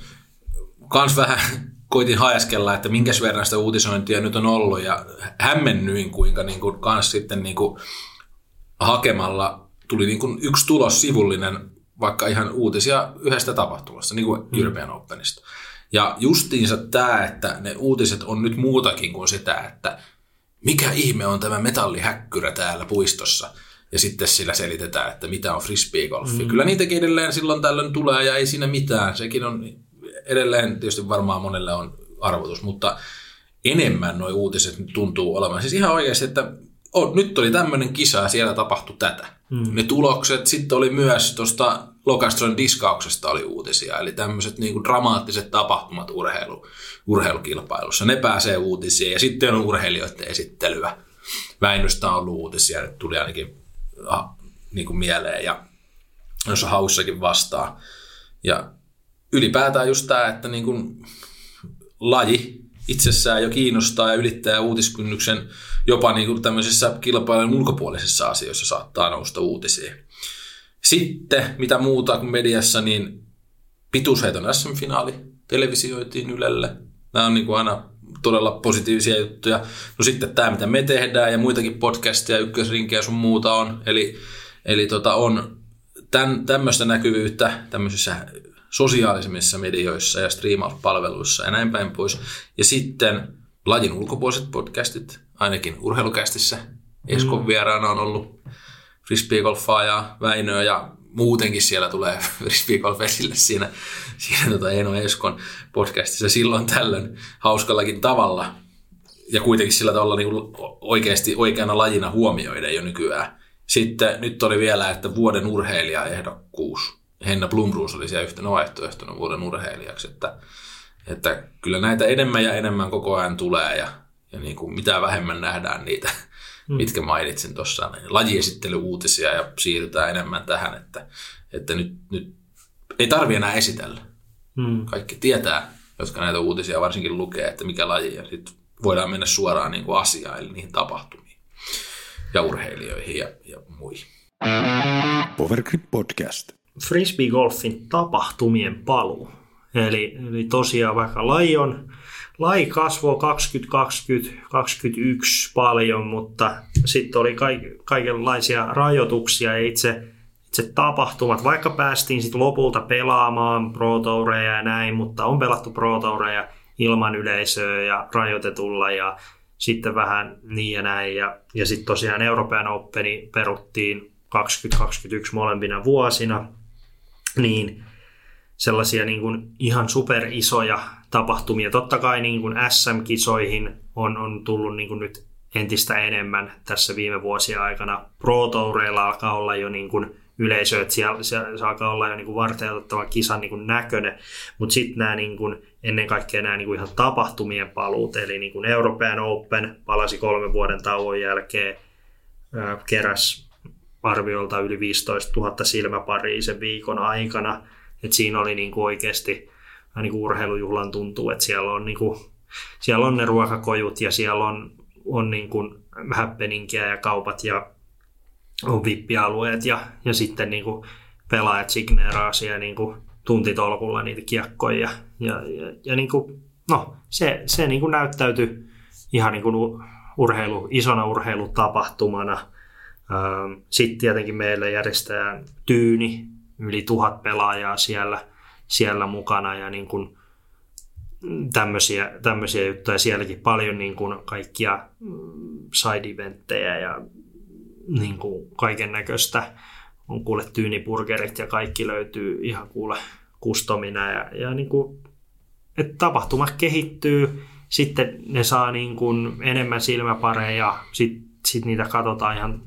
kans vähän koitin hajaskella, että minkä verran sitä uutisointia nyt on ollut ja hämmennyin kuinka niin kuin, kans sitten niin kuin, hakemalla tuli niin kuin yksi tulos sivullinen, vaikka ihan uutisia yhdestä tapahtumasta, niin kuin mm. European Openista. Ja justiinsa tämä, että ne uutiset on nyt muutakin kuin sitä, että mikä ihme on tämä metallihäkkyrä täällä puistossa. Ja sitten sillä selitetään, että mitä on frisbeegolfi. Mm. Kyllä niitäkin edelleen silloin tällöin tulee ja ei siinä mitään. Sekin on edelleen tietysti varmaan monelle on arvotus, mutta enemmän nuo uutiset tuntuu olevan. Siis ihan oikeasti, että oh, nyt oli tämmöinen kisa ja siellä tapahtui tätä. Mm. Ne tulokset, sitten oli myös tuosta Lokastron diskauksesta oli uutisia, eli tämmöiset niinku dramaattiset tapahtumat urheilu, urheilukilpailussa, ne pääsee uutisiin ja sitten on urheilijoiden esittelyä. Väinöstä on ollut uutisia, nyt tuli ainakin niin kuin mieleen ja jos haussakin vastaa. Ja ylipäätään just tämä, että niin kuin laji itsessään jo kiinnostaa ja ylittää uutiskynnyksen jopa niin kuin tämmöisissä kilpailun ulkopuolisissa asioissa saattaa nousta uutisia. Sitten, mitä muuta kuin mediassa, niin pituusheiton SM-finaali televisioitiin Ylelle. Nämä on niin kuin aina todella positiivisia juttuja. No sitten tämä, mitä me tehdään ja muitakin podcasteja, ykkösrinkejä sun muuta on. Eli, eli tota on tämän, tämmöistä näkyvyyttä tämmöisissä sosiaalisemmissa medioissa ja striimauspalveluissa ja näin päin pois. Ja sitten lajin ulkopuoliset podcastit, ainakin urheilukästissä. Eskon mm. vieraana on ollut frisbeegolfaa ja Väinöä ja muutenkin siellä tulee frisbeegolf esille siinä, siinä tota Eno Eskon podcastissa silloin tällöin hauskallakin tavalla. Ja kuitenkin sillä tavalla niin oikeasti oikeana lajina huomioiden jo nykyään. Sitten nyt oli vielä, että vuoden urheilijaehdokkuus. Henna Blumruus oli siellä yhtenä vaihtoehtona vuoden urheilijaksi. Että, että kyllä näitä enemmän ja enemmän koko ajan tulee ja, ja niin kuin mitä vähemmän nähdään niitä mm. mitkä mainitsin tuossa, niin lajiesittelyuutisia ja siirrytään enemmän tähän, että, että nyt, nyt ei tarvi enää esitellä. Mm. Kaikki tietää, jotka näitä uutisia varsinkin lukee, että mikä laji, ja sitten voidaan mennä suoraan niin kuin asiaan, eli niihin tapahtumiin ja urheilijoihin ja, ja muihin. Powergrip Podcast. Frisbee-golfin tapahtumien paluu. Eli, eli tosiaan vaikka laji on laji kasvoi 2020-2021 paljon, mutta sitten oli kaikenlaisia rajoituksia ja itse, itse tapahtumat, vaikka päästiin sitten lopulta pelaamaan Pro Toureja ja näin, mutta on pelattu Pro Toureja ilman yleisöä ja rajoitetulla ja sitten vähän niin ja näin. Ja, ja sitten tosiaan Euroopan Openi peruttiin 2021 molempina vuosina, niin sellaisia niin kuin ihan superisoja tapahtumia. Totta kai niin kuin SM-kisoihin on, on tullut niin kuin nyt entistä enemmän tässä viime vuosien aikana. Pro Toureilla alkaa olla jo niin kuin yleisö, että siellä, siellä se alkaa olla jo niin varteutettava kisan niin kuin näköinen, mutta sitten nämä niin kuin, ennen kaikkea nämä niin kuin ihan tapahtumien paluut, eli niin kuin European Open palasi kolmen vuoden tauon jälkeen, keräs arviolta yli 15 000 silmäparia sen viikon aikana, että siinä oli niin kuin oikeasti niin kuin urheilujuhlan tuntuu, että siellä on, niin kuin, siellä on ne ruokakojut ja siellä on, on niin kuin happeningia ja kaupat ja on vippialueet ja, ja sitten niin kuin pelaajat signeeraa siellä niin kuin tuntitolkulla niitä kiekkoja ja, ja, ja, ja niin kuin, no, se, se niin kuin näyttäytyi ihan niin kuin urheilu, isona urheilutapahtumana. Sitten tietenkin meillä järjestetään tyyni, yli tuhat pelaajaa siellä, siellä mukana ja niin kuin tämmöisiä, tämmöisiä juttuja. Sielläkin paljon niin kuin kaikkia side-eventtejä ja niin kuin kaiken näköistä. On kuule tyynipurgerit ja kaikki löytyy ihan kuule kustomina. Ja, ja niin kuin, että tapahtuma kehittyy, sitten ne saa niin kuin enemmän silmäpareja, sitten sit niitä katsotaan ihan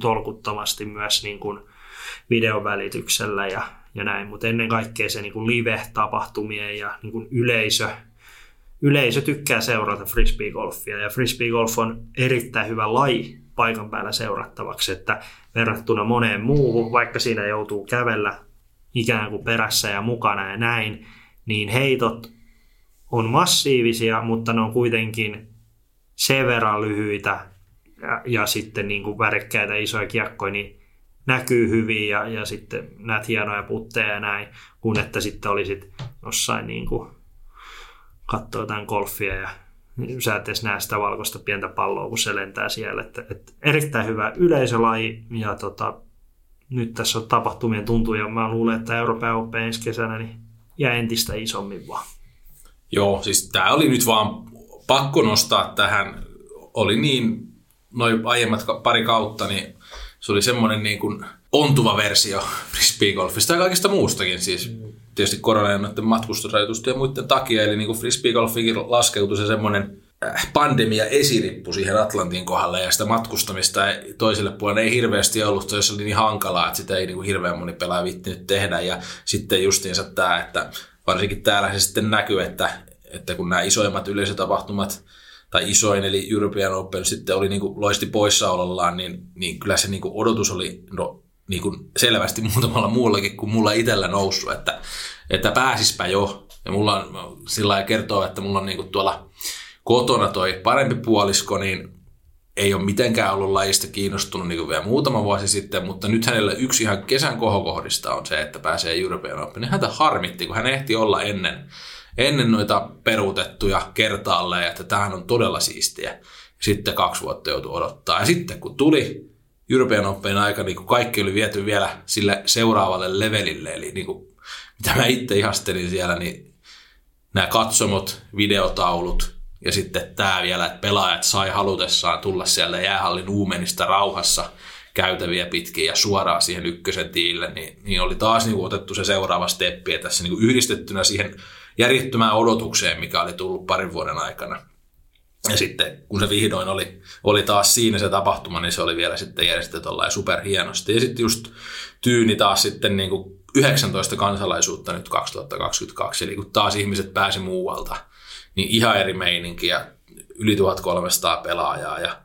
tolkuttomasti myös niin kuin videon välityksellä ja, ja näin, mutta ennen kaikkea se niin live-tapahtumien ja niin kuin yleisö, yleisö tykkää seurata frisbeegolfia. Ja frisbeegolf on erittäin hyvä laji paikan päällä seurattavaksi, että verrattuna moneen muuhun, vaikka siinä joutuu kävellä ikään kuin perässä ja mukana ja näin, niin heitot on massiivisia, mutta ne on kuitenkin sen verran lyhyitä ja, ja sitten niin kuin värekkäitä isoja kiekkoja, niin näkyy hyvin ja, ja sitten näet hienoja putteja ja näin, kun että sitten olisit jossain niin kuin katsoa jotain golfia ja sä et edes näe sitä valkoista pientä palloa, kun se lentää siellä. Että, että erittäin hyvä yleisölaji ja tota, nyt tässä on tapahtumien tuntuu ja mä luulen, että Euroopan Open ensi kesänä niin jää entistä isommin vaan. Joo, siis tämä oli nyt vaan pakko nostaa tähän. Oli niin, noin aiemmat pari kautta, niin se oli semmoinen niin kuin ontuva versio frisbeegolfista ja kaikista muustakin siis. Mm. Tietysti koronan noiden matkustusrajoitusten ja muiden takia, eli niin kuin frisbeegolfikin laskeutui se semmoinen äh, pandemia esirippu siihen Atlantin kohdalle ja sitä matkustamista ei, toiselle puolelle ei hirveästi ollut, se oli niin hankalaa, että sitä ei niin kuin hirveän moni pelaaja viittinyt tehdä ja sitten justiinsa tämä, että varsinkin täällä se sitten näkyy, että, että kun nämä isoimmat yleisötapahtumat tai isoin, eli European Open sitten oli niin kuin loisti poissaolollaan, niin, niin kyllä se niin kuin odotus oli no, niin kuin selvästi muutamalla muullakin kuin mulla itsellä noussut, että, että pääsispä jo. Ja mulla on sillä kertoo, että mulla on niin kuin tuolla kotona toi parempi puolisko, niin ei ole mitenkään ollut lajista kiinnostunut niin kuin vielä muutama vuosi sitten, mutta nyt hänellä yksi ihan kesän kohokohdista on se, että pääsee European Open. Häntä harmitti, kun hän ehti olla ennen, ennen noita peruutettuja kertaalleen, että tämähän on todella siistiä. Sitten kaksi vuotta joutui odottaa. Ja sitten kun tuli European Open aika, niin kuin kaikki oli viety vielä sille seuraavalle levelille. Eli niin kuin, mitä mä itse ihastelin siellä, niin nämä katsomot, videotaulut ja sitten tämä vielä, että pelaajat sai halutessaan tulla siellä jäähallin uumenista rauhassa käytäviä pitkin ja suoraan siihen ykkösen tiille, niin, niin oli taas niin kuin otettu se seuraava steppi ja tässä niin kuin yhdistettynä siihen järjettömään odotukseen, mikä oli tullut parin vuoden aikana. Ja sitten kun se vihdoin oli, oli taas siinä se tapahtuma, niin se oli vielä sitten järjestetty super superhienosti. Ja sitten just tyyni taas sitten niin kuin 19 kansalaisuutta nyt 2022, eli kun taas ihmiset pääsi muualta, niin ihan eri meininki ja yli 1300 pelaajaa ja,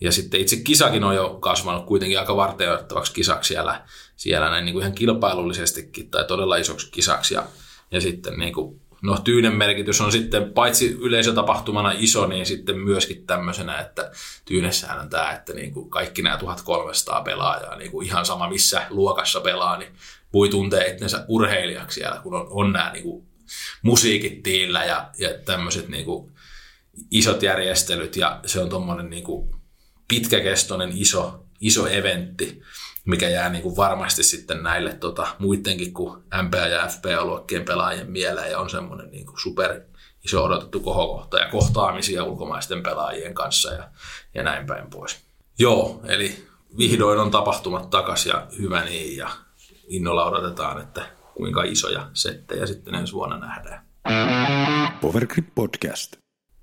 ja sitten itse kisakin on jo kasvanut kuitenkin aika varteenottavaksi kisaksi siellä, siellä näin niin kuin ihan kilpailullisestikin tai todella isoksi kisaksi ja, ja sitten niin kuin no Tyynen merkitys on sitten paitsi yleisötapahtumana iso, niin sitten myöskin tämmöisenä, että Tyynessähän on tämä, että niin kuin kaikki nämä 1300 pelaajaa, niin kuin ihan sama missä luokassa pelaa, niin voi tuntea itsensä urheilijaksi siellä, kun on, on nämä niin kuin musiikit tiillä ja, ja tämmöiset niin kuin isot järjestelyt ja se on tuommoinen niin kuin pitkäkestoinen iso, iso eventti mikä jää niin kuin varmasti sitten näille tota, muidenkin kuin MP- ja FP-luokkien pelaajien mieleen ja on semmoinen niin kuin super iso odotettu kohokohta ja kohtaamisia ulkomaisten pelaajien kanssa ja, ja näin päin pois. Joo, eli vihdoin on tapahtumat takaisin ja hyvä niin ja innolla odotetaan, että kuinka isoja settejä sitten ensi vuonna nähdään. Powergrip Podcast.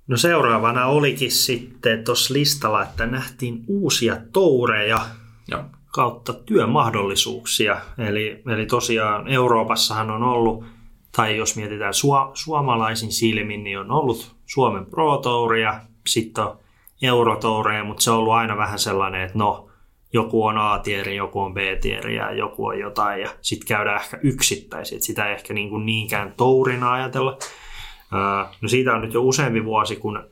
No seuraavana olikin sitten tuossa listalla, että nähtiin uusia toureja. Joo kautta työmahdollisuuksia. Eli, eli tosiaan Euroopassahan on ollut, tai jos mietitään su, suomalaisin silmin, niin on ollut Suomen Pro Touria, sitten on Eurotoureja, mutta se on ollut aina vähän sellainen, että no, joku on A-tieri, joku on B-tieri ja joku on jotain, ja sitten käydään ehkä yksittäisiä, että sitä ei ehkä niin kuin niinkään tourina ajatella. No siitä on nyt jo useampi vuosi, kun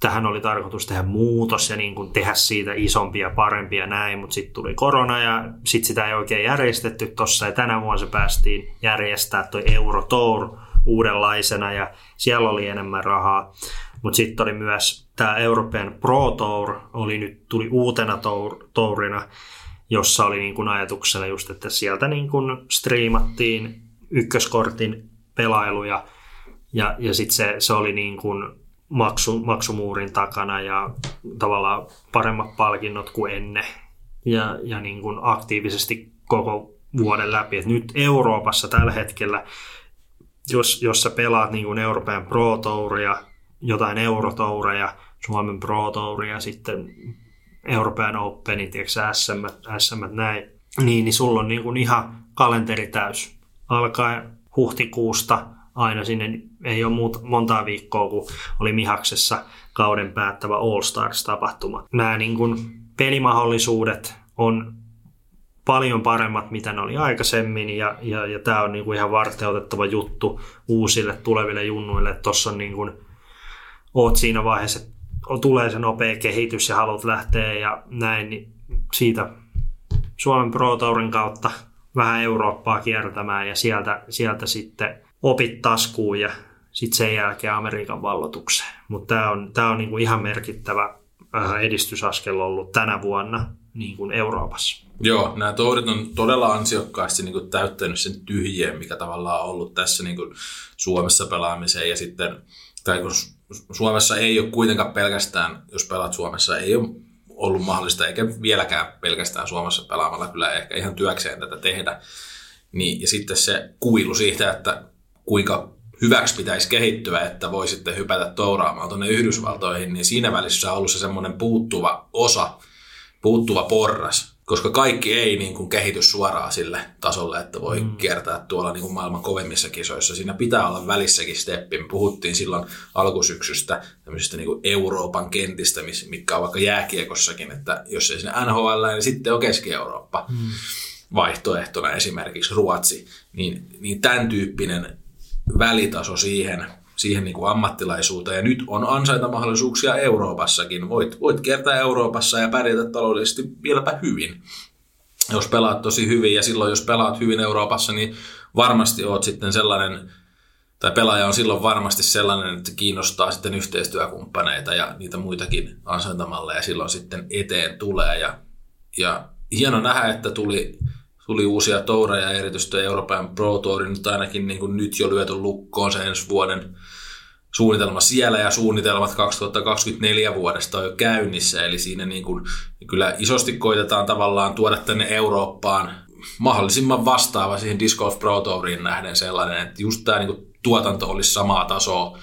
tähän oli tarkoitus tehdä muutos ja niin kuin tehdä siitä isompia parempia näin, mutta sitten tuli korona ja sitten sitä ei oikein järjestetty tuossa ja tänä vuonna se päästiin järjestää toi Eurotour uudenlaisena ja siellä oli enemmän rahaa. Mutta sitten oli myös tämä European Pro Tour, oli nyt, tuli uutena tour, tourina, jossa oli niin kuin ajatuksena just, että sieltä niin kuin striimattiin ykköskortin pelailuja ja, ja sitten se, se oli niin kuin maksu, maksumuurin takana ja tavallaan paremmat palkinnot kuin ennen ja, ja niin kuin aktiivisesti koko vuoden läpi. Et nyt Euroopassa tällä hetkellä, jos, jos sä pelaat niin kuin Euroopan Pro Touria, jotain Eurotoureja, Suomen Pro Touria, sitten Euroopan Openit, SM, SM näin, niin, niin sulla on niin kuin ihan kalenteri täys. Alkaen huhtikuusta aina sinne ei ole muuta, montaa viikkoa, kun oli Mihaksessa kauden päättävä All Stars-tapahtuma. Nämä niin kuin pelimahdollisuudet on paljon paremmat, mitä ne oli aikaisemmin, ja, ja, ja tämä on niin kuin ihan varteutettava juttu uusille tuleville junnuille, että tuossa niin oot siinä vaiheessa, että tulee se nopea kehitys ja haluat lähteä ja näin, niin siitä Suomen Pro Tourin kautta vähän Eurooppaa kiertämään ja sieltä, sieltä sitten opit taskuun ja sitten sen jälkeen Amerikan vallotukseen. Mutta tämä on, tää on niinku ihan merkittävä äh, edistysaskel ollut tänä vuonna niin kuin Euroopassa. Joo, nämä tourit on todella ansiokkaasti niin kuin täyttänyt sen tyhjien, mikä tavallaan on ollut tässä niin kuin Suomessa pelaamiseen. Ja sitten, tai kun Suomessa ei ole kuitenkaan pelkästään, jos pelaat Suomessa, ei ole ollut mahdollista, eikä vieläkään pelkästään Suomessa pelaamalla kyllä ehkä ihan työkseen tätä tehdä. Niin, ja sitten se kuilu siitä, että kuinka hyväksi pitäisi kehittyä, että voi sitten hypätä touraamaan tuonne Yhdysvaltoihin, niin siinä välissä on ollut se semmoinen puuttuva osa, puuttuva porras, koska kaikki ei niin kuin kehity suoraan sille tasolle, että voi mm. kiertää tuolla niin kuin maailman kovemmissa kisoissa. Siinä pitää olla välissäkin steppi. Me puhuttiin silloin alkusyksystä tämmöisistä niin kuin Euroopan kentistä, mitkä on vaikka jääkiekossakin, että jos ei sinne NHL, niin sitten on Keski-Eurooppa. Mm. Vaihtoehtona esimerkiksi Ruotsi. Niin, niin tämän tyyppinen välitaso siihen, siihen niin kuin ammattilaisuuteen. Ja nyt on ansaintamahdollisuuksia Euroopassakin. Voit, voit kiertää Euroopassa ja pärjätä taloudellisesti vieläpä hyvin, jos pelaat tosi hyvin. Ja silloin, jos pelaat hyvin Euroopassa, niin varmasti oot sitten sellainen, tai pelaaja on silloin varmasti sellainen, että kiinnostaa sitten yhteistyökumppaneita ja niitä muitakin ansaintamalleja silloin sitten eteen tulee. Ja, ja hieno nähdä, että tuli tuli uusia toureja, erityisesti Euroopan Pro Tourin nyt ainakin niin kuin nyt jo lyöty lukkoon se ensi vuoden suunnitelma siellä ja suunnitelmat 2024 vuodesta on jo käynnissä, eli siinä niin kuin, kyllä isosti koitetaan tavallaan tuoda tänne Eurooppaan mahdollisimman vastaava siihen Disc Golf Pro Touriin nähden sellainen, että just tämä niin kuin, tuotanto olisi samaa tasoa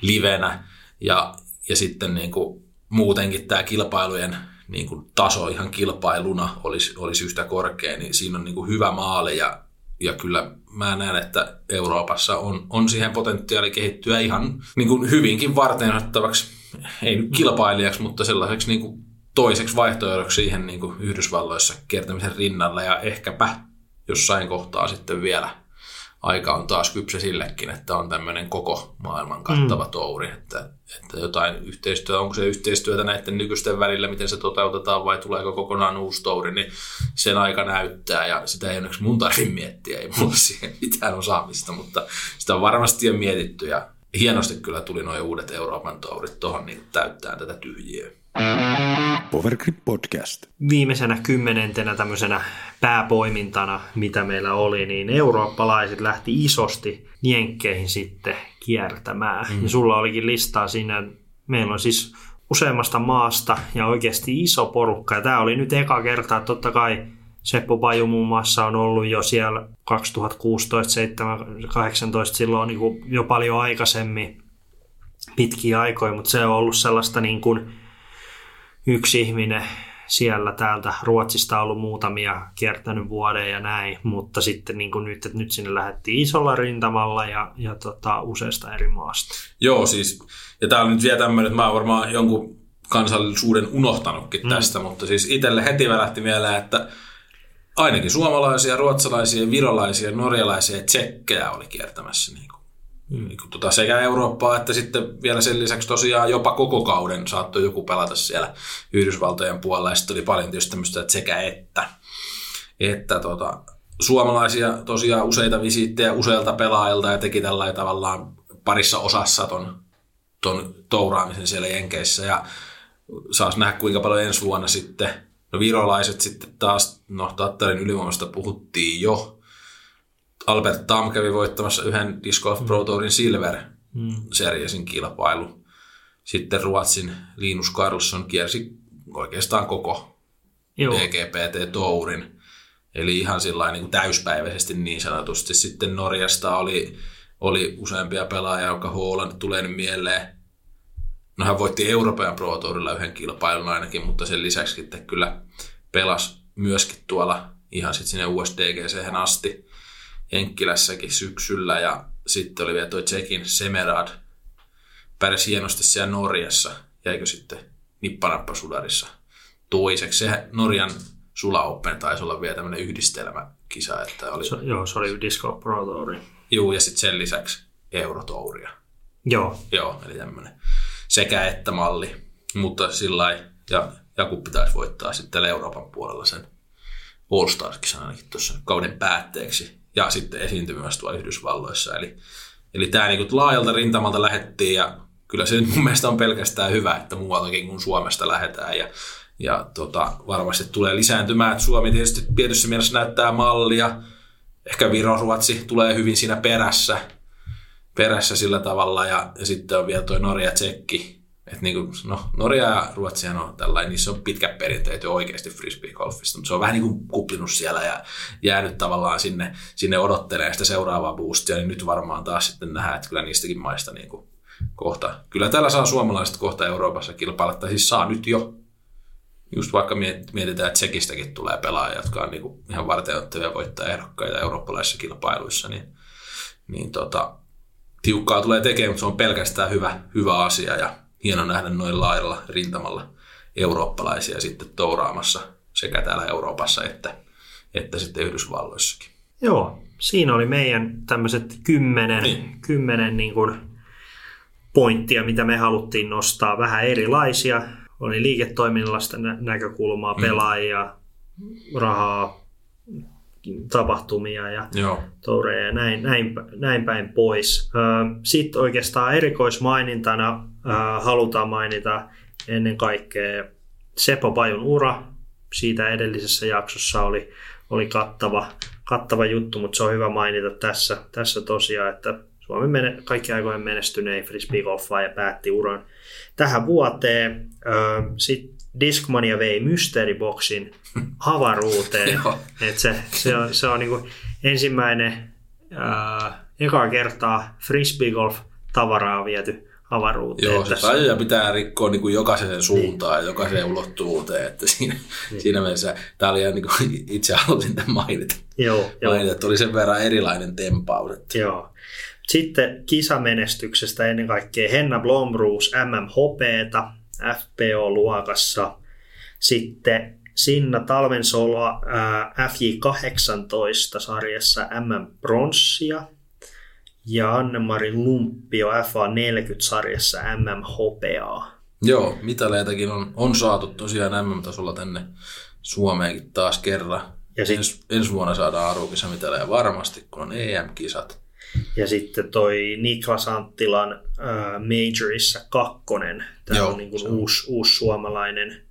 livenä ja, ja sitten niin kuin, muutenkin tämä kilpailujen niin kuin taso ihan kilpailuna olisi, olisi yhtä korkea, niin siinä on niin kuin hyvä maali ja, ja kyllä mä näen, että Euroopassa on, on siihen potentiaali kehittyä ihan niin kuin hyvinkin varten ottavaksi, ei nyt kilpailijaksi, mutta sellaiseksi niin kuin toiseksi vaihtoehdoksi siihen niin kuin Yhdysvalloissa kiertämisen rinnalla ja ehkäpä jossain kohtaa sitten vielä aika on taas kypsä sillekin, että on tämmöinen koko maailman kattava mm. touri, että, että jotain yhteistyötä, onko se yhteistyötä näiden nykyisten välillä, miten se toteutetaan vai tuleeko kokonaan uusi touri, niin sen aika näyttää ja sitä ei onneksi mun tarvitse miettiä, ei mulla siihen mitään osaamista, mutta sitä on varmasti jo mietitty ja hienosti kyllä tuli nuo uudet Euroopan tourit tuohon niin täyttää tätä tyhjiä. Powergrip Podcast. Viimeisenä kymmenentenä tämmöisenä pääpoimintana, mitä meillä oli, niin eurooppalaiset lähti isosti jenkkeihin sitten kiertämään. Mm. Ja sulla olikin listaa siinä, meillä on siis useammasta maasta ja oikeasti iso porukka. Ja tämä oli nyt eka kerta, että totta kai Seppo Paju muun muassa on ollut jo siellä 2016, 17, 18, silloin niin jo paljon aikaisemmin pitkiä aikoja, mutta se on ollut sellaista niin kuin yksi ihminen siellä täältä Ruotsista on ollut muutamia kiertänyt vuoden ja näin, mutta sitten niin kuin nyt, että nyt sinne lähdettiin isolla rintamalla ja, ja tota, useasta eri maasta. Joo, siis, ja tämä on nyt vielä tämmöinen, että mä oon varmaan jonkun kansallisuuden unohtanutkin mm. tästä, mutta siis itselle heti välähti mieleen, että ainakin suomalaisia, ruotsalaisia, virolaisia, norjalaisia ja tsekkejä oli kiertämässä niin Mm. Niin tota sekä Eurooppaa että sitten vielä sen lisäksi tosiaan jopa koko kauden saattoi joku pelata siellä Yhdysvaltojen puolella ja sitten oli paljon tietysti tämmöistä että sekä että. Että tota, suomalaisia tosiaan useita visiittejä useilta pelaajilta ja teki tällä tavallaan parissa osassa ton, ton touraamisen siellä Jenkeissä ja saas nähdä kuinka paljon ensi vuonna sitten. No virolaiset sitten taas, no Tattarin ylivoimasta puhuttiin jo, Albert Tam kävi voittamassa yhden Disc Golf Pro Tourin Silver mm. Seriesin kilpailu. Sitten Ruotsin Linus Carlson kiersi oikeastaan koko Joo. DGPT Tourin. Eli ihan sillä niin kuin täyspäiväisesti niin sanotusti. Sitten Norjasta oli, oli useampia pelaajia, joka Holland tulee nyt mieleen. No hän voitti Euroopan Pro Tourilla yhden kilpailun ainakin, mutta sen lisäksi sitten kyllä pelasi myöskin tuolla ihan sitten sinne USDGC asti. Jenkkilässäkin syksyllä ja sitten oli vielä toi Tsekin Semerad. Pärjäsi hienosti siellä Norjassa. Jäikö sitten nippanappasudarissa toiseksi. Se Norjan Sula Open taisi olla vielä tämmöinen yhdistelmäkisa. Että oli... So, joo, se oli Disco Pro Tour. Joo, ja sitten sen lisäksi Eurotouria. Joo. Joo, eli tämmöinen sekä että malli. Mutta sillä ja Jakub pitäisi voittaa sitten Euroopan puolella sen All Stars-kisan ainakin tuossa kauden päätteeksi ja sitten esiintyi myös tuolla Yhdysvalloissa. Eli, eli tämä niin laajalta rintamalta lähettiin ja kyllä se nyt mun mielestä on pelkästään hyvä, että muualtakin kuin Suomesta lähdetään ja, ja tota, varmasti tulee lisääntymään. Et Suomi tietysti tietyssä mielessä näyttää mallia. Ehkä Viro, Ruotsi tulee hyvin siinä perässä, perässä sillä tavalla ja, ja sitten on vielä tuo Norja, Tsekki. Et niin kuin, no, Norja ja Ruotsi on tällainen, niissä on pitkät perinteet jo oikeasti frisbee-golfista, mutta se on vähän niin kuin siellä ja jäänyt tavallaan sinne, sinne odottelemaan sitä seuraavaa boostia, niin nyt varmaan taas sitten nähdään, että kyllä niistäkin maista niin kuin kohta, kyllä täällä saa suomalaiset kohta Euroopassa kilpailla, tai siis saa nyt jo, just vaikka mietitään, että Tsekistäkin tulee pelaajia, jotka on niin kuin ihan varteuttavia voittajaehdokkaita eurooppalaisissa kilpailuissa, niin, niin tota, tiukkaa tulee tekemään, mutta se on pelkästään hyvä, hyvä asia ja hieno nähdä noin laajalla rintamalla eurooppalaisia sitten touraamassa sekä täällä Euroopassa että, että sitten Yhdysvalloissakin. Joo, siinä oli meidän tämmöiset kymmenen, niin. kymmenen niin kuin pointtia, mitä me haluttiin nostaa, vähän erilaisia. Oli liiketoiminnallista nä- näkökulmaa, mm. pelaajia, rahaa, tapahtumia ja Joo. toureja ja näin, näin, näin päin pois. Sitten oikeastaan erikoismainintana halutaan mainita ennen kaikkea Seppo Pajun ura. Siitä edellisessä jaksossa oli, oli kattava, kattava juttu, mutta se on hyvä mainita tässä, tässä tosiaan, että Suomen mene, kaikki aikojen menestynein frisbee-golfaaja päätti uran tähän vuoteen. Sitten Discmania vei Mystery Boxin avaruuteen. Et se, se on, se on niinku ensimmäinen ää, ekaa kertaa frisbee-golf tavaraa viety avaruuteen. Joo, se rajoja pitää rikkoa niin kuin jokaiseen suuntaan niin. ja jokaiseen ulottuvuuteen. Että siinä, niin. siinä mielessä tämä oli niin kuin itse halusin tämän mainita. Joo, mainita, joo. että oli sen verran erilainen tempaus. Joo. Sitten kisamenestyksestä ennen kaikkea Henna Blomroos MMHPtä FPO-luokassa. Sitten Sinna Talvensoloa FJ18-sarjassa MM-pronssia ja Anne-Mari Lumppio FA40-sarjassa MM-hopeaa. Joo, mitaleitakin on, on saatu tosiaan MM-tasolla tänne Suomeenkin taas kerran. Ja sit, Ens, ensi vuonna saadaan arvokisamitaleja varmasti, kun on EM-kisat. Ja sitten toi Niklas Anttilan äh, Majorissa kakkonen. Tämä Joo, on niin kuin uusi, uusi suomalainen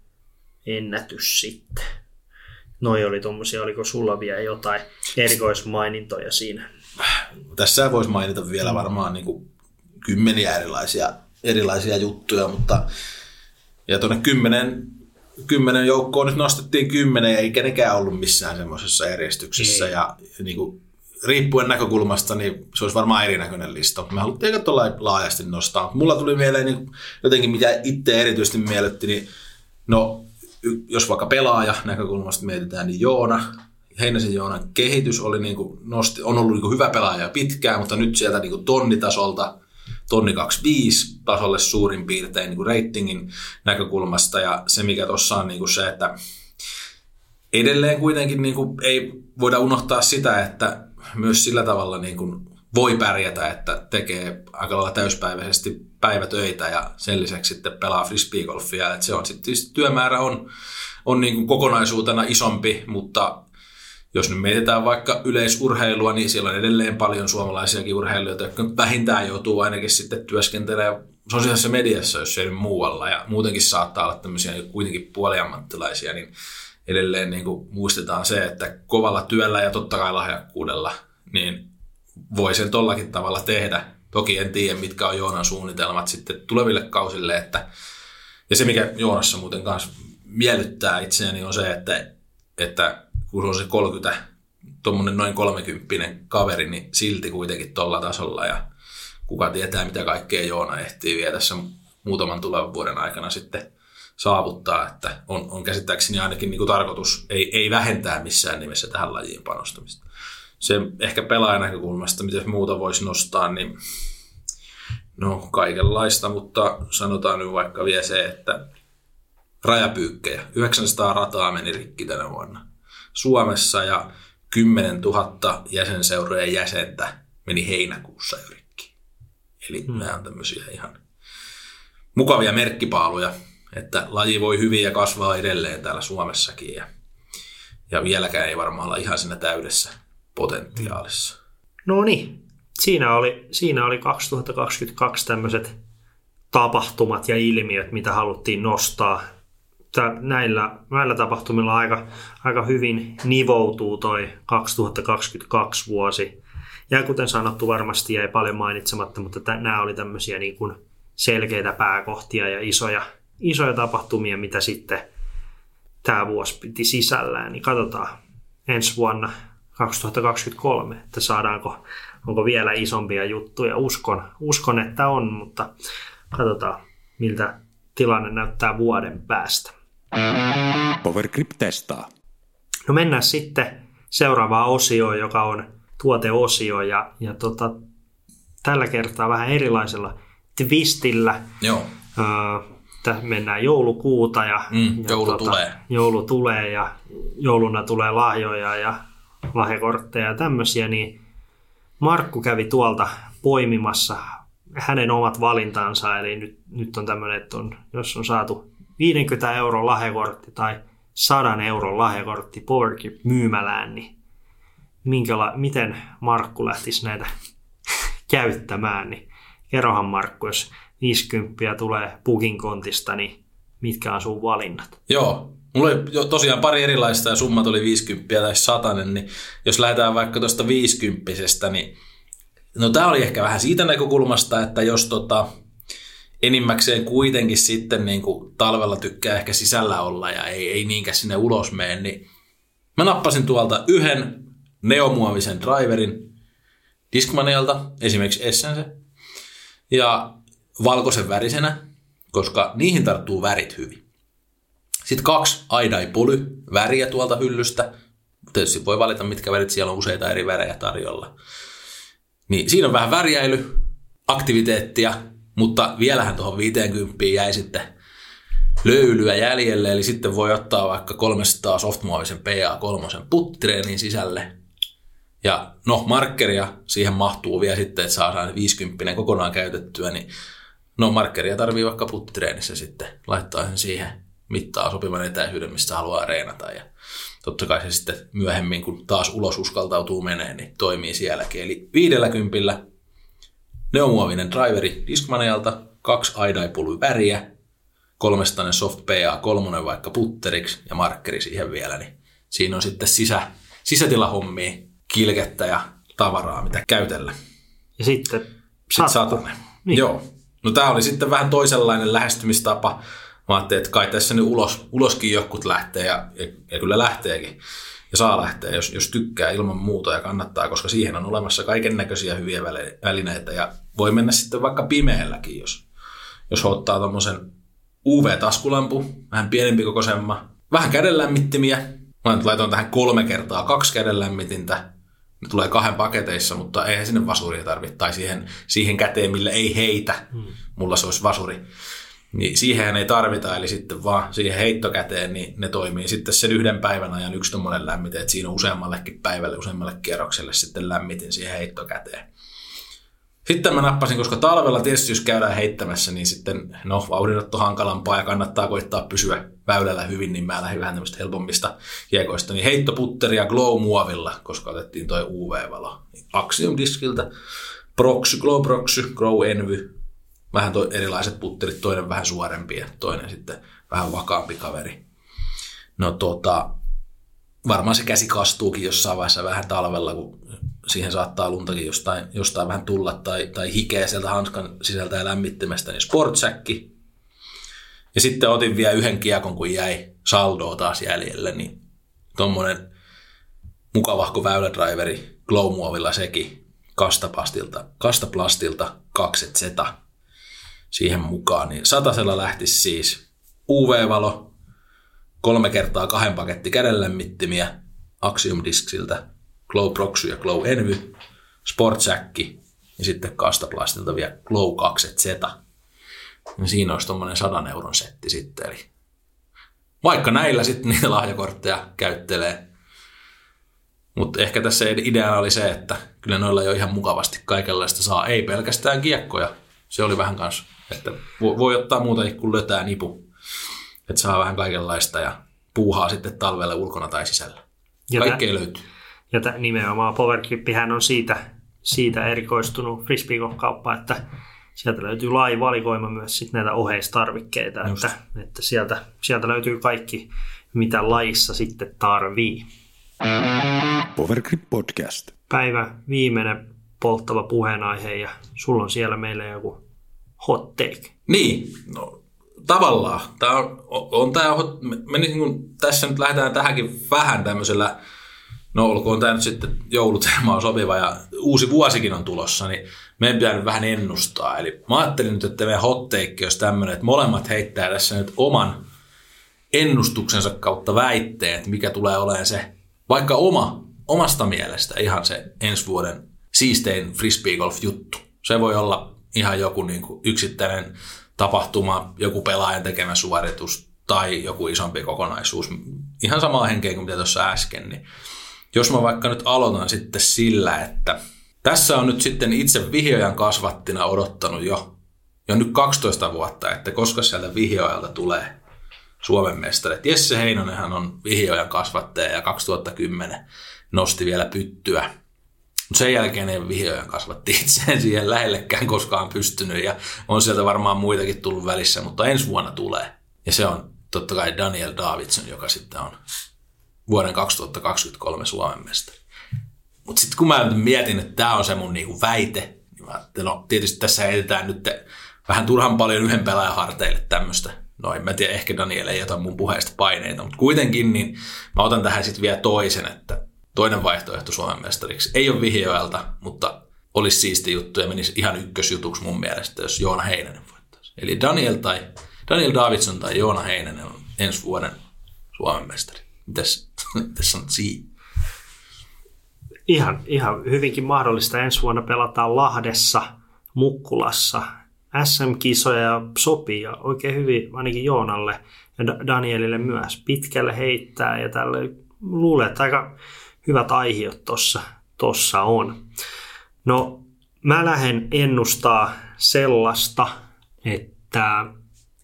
ennätys sitten. Noi oli tuommoisia, oliko sulla vielä jotain erikoismainintoja siinä? Tässä voisi mainita vielä varmaan niin kuin kymmeniä erilaisia, erilaisia juttuja, mutta ja tuonne kymmenen, kymmenen joukkoon nyt nostettiin kymmenen, eikä nekään ollut missään semmoisessa järjestyksessä. Ei. Ja, ja niin kuin riippuen näkökulmasta, niin se olisi varmaan erinäköinen lista. Me haluttiin aika laajasti nostaa. Mulla tuli mieleen niin jotenkin, mitä itse erityisesti miellytti, niin no, jos vaikka pelaaja näkökulmasta mietitään, niin Joona, Heinäsen Joonan kehitys oli niin kuin nosti, on ollut niin kuin hyvä pelaaja pitkään, mutta nyt sieltä niin kuin tonnitasolta tonni 25 tasolle suurin piirtein niin kuin ratingin näkökulmasta. Ja se, mikä tuossa on niin kuin se, että edelleen kuitenkin niin kuin ei voida unohtaa sitä, että myös sillä tavalla niin kuin voi pärjätä, että tekee aika lailla täyspäiväisesti päivätöitä ja sen lisäksi sitten pelaa frisbeegolfia. Että se on sitten työmäärä on, on niin kuin kokonaisuutena isompi, mutta jos nyt mietitään vaikka yleisurheilua, niin siellä on edelleen paljon suomalaisiakin urheilijoita, jotka vähintään joutuu ainakin sitten työskentelemään sosiaalisessa mediassa, jos ei muualla. Ja muutenkin saattaa olla tämmöisiä kuitenkin puoliammattilaisia, niin edelleen niin kuin muistetaan se, että kovalla työllä ja totta kai lahjakkuudella niin voi sen tollakin tavalla tehdä. Toki en tiedä, mitkä on Joonan suunnitelmat sitten tuleville kausille. Että, ja se, mikä Joonassa muuten kanssa miellyttää itseäni, on se, että, että kun on se 30, tuommoinen noin 30 kaveri, niin silti kuitenkin tuolla tasolla. Ja kuka tietää, mitä kaikkea Joona ehtii vielä tässä muutaman tulevan vuoden aikana sitten saavuttaa, että on, on käsittääkseni ainakin niin kuin tarkoitus ei, ei vähentää missään nimessä tähän lajiin panostamista. Se ehkä pelaajan näkökulmasta, miten muuta voisi nostaa, niin no kaikenlaista, mutta sanotaan nyt vaikka vielä se, että rajapyykkejä. 900 rataa meni rikki tänä vuonna Suomessa ja 10 000 jäsenseurojen jäsentä meni heinäkuussa jo rikki. Eli hmm. nämä on tämmöisiä ihan mukavia merkkipaaluja että laji voi hyvin ja kasvaa edelleen täällä Suomessakin ja, ja vieläkään ei varmaan olla ihan siinä täydessä potentiaalissa. No niin, siinä oli, siinä oli 2022 tämmöiset tapahtumat ja ilmiöt, mitä haluttiin nostaa näillä, näillä tapahtumilla aika, aika hyvin nivoutuu toi 2022 vuosi. Ja kuten sanottu, varmasti jäi paljon mainitsematta, mutta t- nämä oli tämmöisiä niin kuin selkeitä pääkohtia ja isoja, isoja tapahtumia, mitä sitten tämä vuosi piti sisällään. Niin katsotaan ensi vuonna 2023, että saadaanko, onko vielä isompia juttuja. Uskon, uskon että on, mutta katsotaan miltä tilanne näyttää vuoden päästä. Powergrip testaa. No mennään sitten seuraavaan osioon, joka on tuoteosio ja, ja tota, tällä kertaa vähän erilaisella twistillä. Joo. Öö, mennään joulukuuta ja, mm, ja joulu, tota, tulee. joulu tulee ja jouluna tulee lahjoja ja lahjakortteja ja tämmöisiä, niin Markku kävi tuolta poimimassa hänen omat valintansa, eli nyt, nyt on tämmöinen, että on, jos on saatu 50 euron lahjakortti tai 100 euron lahjakortti Powerkip myymälään, niin minkäla- miten Markku lähtisi näitä käyttämään, niin kerrohan Markku, jos 50 tulee pukin kontista, niin mitkä on sun valinnat? Joo, mulla oli jo tosiaan pari erilaista ja summat oli 50 tai 100, niin jos lähdetään vaikka tuosta 50 niin no tämä oli ehkä vähän siitä näkökulmasta, että jos tota, enimmäkseen kuitenkin sitten niin kuin talvella tykkää ehkä sisällä olla ja ei, ei niinkään sinne ulos mene, niin mä nappasin tuolta yhden neomuovisen driverin Discmanialta, esimerkiksi Essence, ja valkoisen värisenä, koska niihin tarttuu värit hyvin. Sitten kaksi Aidai Poly väriä tuolta hyllystä. Tietysti voi valita, mitkä värit siellä on useita eri värejä tarjolla. Niin siinä on vähän värjäily, aktiviteettia, mutta vielähän tuohon 50 jäi sitten löylyä jäljelle, eli sitten voi ottaa vaikka 300 softmuovisen PA3 puttitreenin sisälle. Ja no, markkeria siihen mahtuu vielä sitten, että saadaan 50 kokonaan käytettyä, niin no markkeria tarvii vaikka puttitreenissä sitten laittaa sen siihen mittaa sopivan etäisyyden, mistä haluaa reenata. Ja totta kai se sitten myöhemmin, kun taas ulos uskaltautuu menee, niin toimii sielläkin. Eli 50 neomuovinen driveri Discmanialta, kaksi aidaipului väriä, 300 soft PA3 vaikka putteriksi ja markkeri siihen vielä, niin siinä on sitten sisä, sisätilahommia, kilkettä ja tavaraa, mitä käytellä. Ja sitten sitten satanen. Niin. Joo. No tämä oli sitten vähän toisenlainen lähestymistapa. Mä ajattelin, että kai tässä nyt ulos, uloskin jokut lähtee ja, ja, ja kyllä lähteekin. Ja saa lähteä, jos, jos tykkää ilman muuta ja kannattaa, koska siihen on olemassa kaiken näköisiä hyviä välineitä. Ja voi mennä sitten vaikka pimeälläkin, jos, jos ottaa tuommoisen UV-taskulampu, vähän pienempi kokoisemma, vähän kädenlämmittimiä. Mä laitoin tähän kolme kertaa kaksi kädenlämmitintä. Ne tulee kahden paketeissa, mutta eihän sinne vasuria tarvitse. Tai siihen, siihen käteen, millä ei heitä. Hmm. Mulla se olisi vasuri. Niin siihen ei tarvita, eli sitten vaan siihen heittokäteen, niin ne toimii sitten sen yhden päivän ajan yksi tuommoinen lämmite, että siinä on useammallekin päivälle, useammalle kierrokselle sitten lämmitin siihen heittokäteen. Sitten mä nappasin, koska talvella tietysti jos käydään heittämässä, niin sitten no, vauhdinotto hankalampaa ja kannattaa koittaa pysyä väylällä hyvin, niin mä lähdin vähän tämmöistä helpommista kiekoista. Niin heittoputteria Glow-muovilla, koska otettiin toi UV-valo. Axiom Diskiltä, Proxy, Glow Proxy, Grow Envy, vähän to, erilaiset putterit, toinen vähän suorempi ja toinen sitten vähän vakaampi kaveri. No tota, varmaan se käsi kastuukin jossain vaiheessa vähän talvella, kun siihen saattaa luntakin jostain, jostain vähän tulla tai, tai hikeä sieltä hanskan sisältä ja lämmittimestä, niin sportsäkki. Ja sitten otin vielä yhden kiekon, kun jäi saldoa taas jäljelle, niin tuommoinen mukavahko väylädriveri glow sekin kastaplastilta, kastaplastilta 2 zeta siihen mukaan. Niin satasella lähtisi siis UV-valo, kolme kertaa kahden paketti kädenlämmittimiä Axiom Disksiltä, Glow Proxy ja Glow Envy, Sportsäkki ja sitten Kastaplastilta vielä Glow 2 Z. Ja siinä olisi tuommoinen 100 euron setti sitten. Eli vaikka näillä sitten niitä lahjakortteja käyttelee. Mutta ehkä tässä idea oli se, että kyllä noilla jo ihan mukavasti kaikenlaista saa. Ei pelkästään kiekkoja. Se oli vähän kanssa että voi ottaa muuta kuin lötää nipu, että saa vähän kaikenlaista ja puuhaa sitten talvella ulkona tai sisällä. Ja Kaikkea löytyy. Ja t- nimenomaan Powergrippihän on siitä, siitä erikoistunut frisbee kauppa että sieltä löytyy laaja valikoima myös sit näitä oheistarvikkeita, että, että sieltä, sieltä löytyy kaikki, mitä lajissa sitten tarvii. Powergrip Podcast. Päivä viimeinen polttava puheenaihe ja sulla on siellä meille joku hot take. Niin, no, tavallaan. Tämä on, on tämä, me, niin kuin, tässä nyt lähdetään tähänkin vähän tämmöisellä, no olkoon tämä nyt sitten jouluteema on sopiva ja uusi vuosikin on tulossa, niin meidän pitää nyt vähän ennustaa. Eli mä ajattelin nyt, että meidän hot take olisi tämmöinen, että molemmat heittää tässä nyt oman ennustuksensa kautta väitteet, mikä tulee olemaan se, vaikka oma, omasta mielestä ihan se ensi vuoden siistein frisbeegolf-juttu. Se voi olla ihan joku niin kuin yksittäinen tapahtuma, joku pelaajan tekemä suoritus tai joku isompi kokonaisuus. Ihan samaa henkeä kuin mitä tuossa äsken. Niin jos mä vaikka nyt aloitan sitten sillä, että tässä on nyt sitten itse vihjojan kasvattina odottanut jo, jo nyt 12 vuotta, että koska sieltä vihjojalta tulee Suomen mestarit. Jesse Heinonenhan on vihjojan kasvattaja ja 2010 nosti vielä pyttyä mutta sen jälkeen ei vihdoin kasvatti itseään siihen lähellekään koskaan pystynyt ja on sieltä varmaan muitakin tullut välissä, mutta ensi vuonna tulee. Ja se on totta kai Daniel Davidson, joka sitten on vuoden 2023 Suomen mestari. Mutta sitten kun mä mietin, että tämä on se mun niinku väite, niin mä no tietysti tässä heitetään nyt vähän turhan paljon yhden pelaajan harteille tämmöistä. No en mä tiedä, ehkä Daniel ei ota mun puheesta paineita, mutta kuitenkin niin mä otan tähän sitten vielä toisen, että toinen vaihtoehto Suomen mestariksi. Ei ole vihjoelta, mutta olisi siisti juttu ja menisi ihan ykkösjutuksi mun mielestä, jos Joona Heinänen voittaisi. Eli Daniel, tai, Daniel Davidson tai Joona Heinänen on ensi vuoden Suomen mestari. Mitäs, mitäs sanot siihen? Ihan, ihan hyvinkin mahdollista. Ensi vuonna pelataan Lahdessa, Mukkulassa. SM-kisoja sopii ja oikein hyvin ainakin Joonalle ja Danielille myös. Pitkälle heittää ja tälle luulee, että aika hyvät aihiot tuossa tossa on. No, mä lähden ennustaa sellaista, että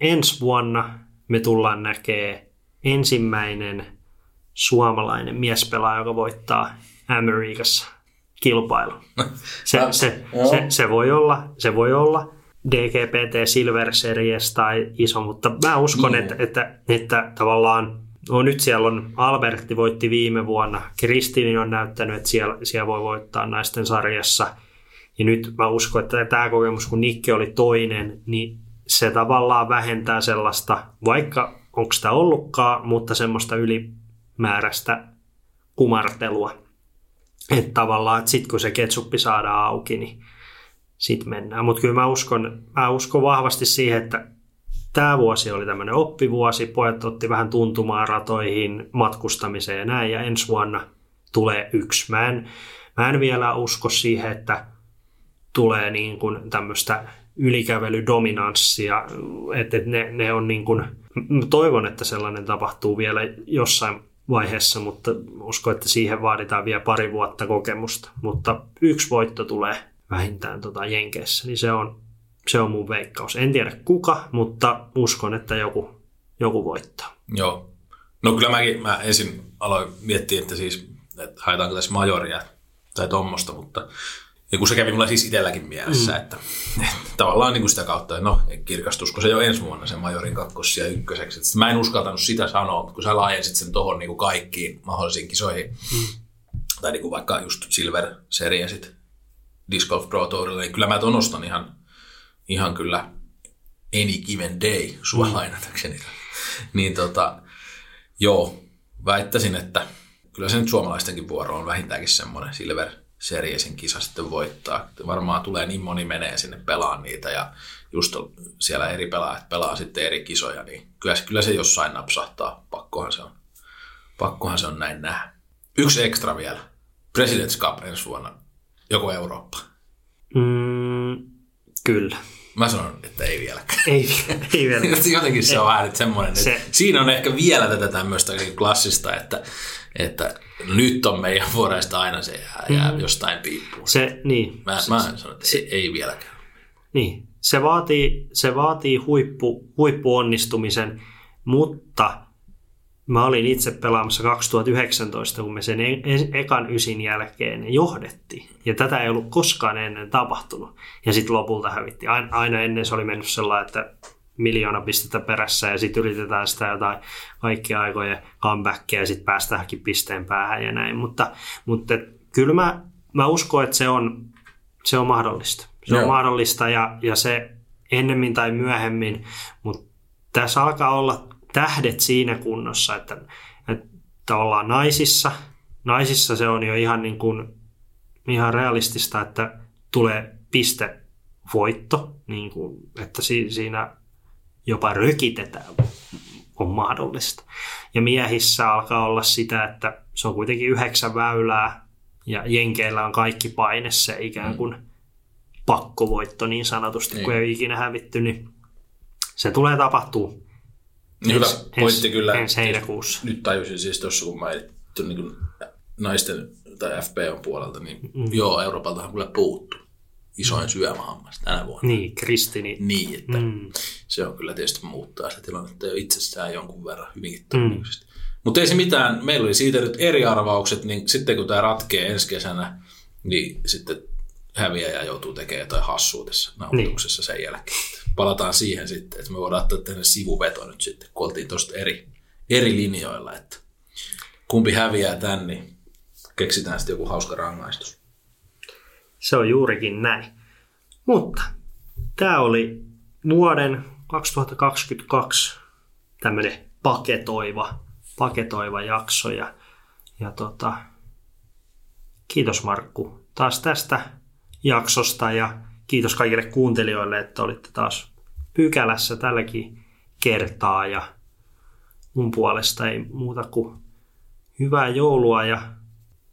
ensi vuonna me tullaan näkee ensimmäinen suomalainen miespelaaja, joka voittaa Amerikassa kilpailu. Se, se, se, se, voi olla, se voi olla DGPT Silver Series tai iso, mutta mä uskon, mm. että, että, että tavallaan No nyt siellä on, Albertti voitti viime vuonna, Kristini on näyttänyt, että siellä, siellä voi voittaa naisten sarjassa. Ja nyt mä uskon, että tämä kokemus, kun Nikki oli toinen, niin se tavallaan vähentää sellaista, vaikka onko sitä ollutkaan, mutta semmoista ylimääräistä kumartelua. Että tavallaan, että sitten kun se ketsuppi saadaan auki, niin sitten mennään. Mutta kyllä mä uskon, mä uskon vahvasti siihen, että Tämä vuosi oli tämmöinen oppivuosi, pojat otti vähän tuntumaa ratoihin, matkustamiseen ja näin, ja ensi vuonna tulee yksi. Mä en, mä en vielä usko siihen, että tulee niin kuin tämmöistä ylikävelydominanssia, että ne, ne on niin kuin, toivon, että sellainen tapahtuu vielä jossain vaiheessa, mutta uskon, että siihen vaaditaan vielä pari vuotta kokemusta. Mutta yksi voitto tulee vähintään tota Jenkeissä, niin se on, se on mun veikkaus. En tiedä kuka, mutta uskon, että joku, joku voittaa. Joo. No kyllä mäkin, mä ensin aloin miettiä, että siis, että haetaanko tässä majoria tai tuommoista, mutta ja kun se kävi mulla siis itselläkin mielessä, mm. että, että, tavallaan niin kuin sitä kautta, että no kirkastusko se jo ensi vuonna sen majorin kakkossi ja ykköseksi. Että mä en uskaltanut sitä sanoa, mutta kun sä laajensit sen tuohon niin kaikkiin mahdollisiin kisoihin, mm. tai niin kuin vaikka just Silver Seriesit Disc Golf Pro Tourille, niin kyllä mä nostan ihan ihan kyllä any given day sua mm. lainatakseni. niin tota, joo, väittäisin, että kyllä se nyt suomalaistenkin vuoro on vähintäänkin semmoinen Silver Seriesin kisa sitten voittaa. Varmaan tulee niin moni menee sinne pelaan niitä ja just siellä eri pelaajat pelaa sitten eri kisoja, niin kyllä, kyllä se jossain napsahtaa. Pakkohan se on, pakkohan se on näin nähdä. Yksi ekstra vielä. President's Cup ensi vuonna. Joko Eurooppa? Mm, kyllä. Mä sanon, että ei vieläkään. Ei, ei vielä. Jotenkin se on vähän semmoinen, että se. siinä on ehkä vielä tätä tämmöistä klassista, että, että nyt on meidän vuodesta aina se jää, jää mm. jostain piippuun. Se, niin. Mä, se, mä sanon, että se, ei vieläkään. Niin, se vaatii, se vaatii huippu, huippuonnistumisen, mutta mä olin itse pelaamassa 2019, kun me sen e- e- ekan ysin jälkeen johdettiin. Ja tätä ei ollut koskaan ennen tapahtunut. Ja sitten lopulta hävitti. Aina ennen se oli mennyt sellainen, että miljoona pistettä perässä ja sitten yritetään sitä jotain kaikkia aikojen comebackia ja sitten päästäänkin pisteen päähän ja näin. Mutta, mutta kyllä mä, mä uskon, että se on, se on mahdollista. Se Joo. on mahdollista ja, ja se ennemmin tai myöhemmin, mutta tässä alkaa olla tähdet siinä kunnossa, että, että ollaan naisissa. Naisissa se on jo ihan, niin kuin, ihan realistista, että tulee piste voitto, niin kuin, että siinä jopa rökitetään on mahdollista. Ja miehissä alkaa olla sitä, että se on kuitenkin yhdeksän väylää ja Jenkeillä on kaikki paine se ikään kuin pakkovoitto niin sanotusti, niin. kun ei ikinä hävitty, niin se tulee tapahtuu hyvä pointti kyllä. Ensi heinäkuussa. Nyt tajusin siis tuossa, kun mä niin kuin naisten tai FPOn puolelta, niin mm. joo, Euroopaltahan kyllä puuttu isoin mm. syömähammas tänä vuonna. Niin, Kristini. Niin, että mm. se on kyllä tietysti muuttaa se tilannetta jo itsessään jonkun verran hyvinkin todennäköisesti. Mm. Mutta ei se mitään, meillä oli siitä nyt eri arvaukset, niin sitten kun tämä ratkee ensi kesänä, niin sitten häviäjä joutuu tekemään jotain hassua tässä nauhoituksessa niin. sen jälkeen. Palataan siihen sitten, että me voidaan ottaa tänne sivuveto nyt sitten, kun oltiin tuosta eri, eri linjoilla, että kumpi häviää tän, niin keksitään sitten joku hauska rangaistus. Se on juurikin näin. Mutta tämä oli vuoden 2022 tämmöinen paketoiva, paketoiva jakso. Ja, ja tota, kiitos Markku taas tästä jaksosta ja kiitos kaikille kuuntelijoille, että olitte taas pykälässä tälläkin kertaa ja mun puolesta ei muuta kuin hyvää joulua ja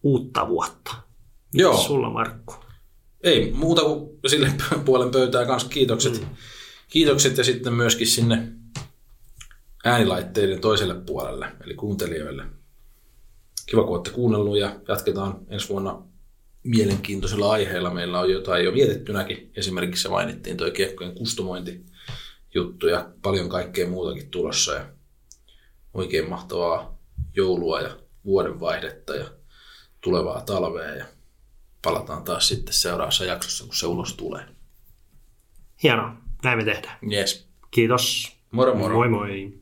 uutta vuotta. Joo. Sulla Markku. Ei muuta kuin sille puolen pöytää kanssa kiitokset. Mm. Kiitokset ja sitten myöskin sinne äänilaitteiden toiselle puolelle, eli kuuntelijoille. Kiva, kun olette kuunnellut ja jatketaan ensi vuonna mielenkiintoisilla aiheilla. Meillä on jotain jo mietittynäkin. Esimerkiksi se mainittiin tuo kiekkojen kustomointi juttu ja paljon kaikkea muutakin tulossa. Ja oikein mahtavaa joulua ja vuodenvaihdetta ja tulevaa talvea. Ja palataan taas sitten seuraavassa jaksossa, kun se ulos tulee. Hienoa. Näin me tehdään. Yes. Kiitos. Moro moro. Moi moi.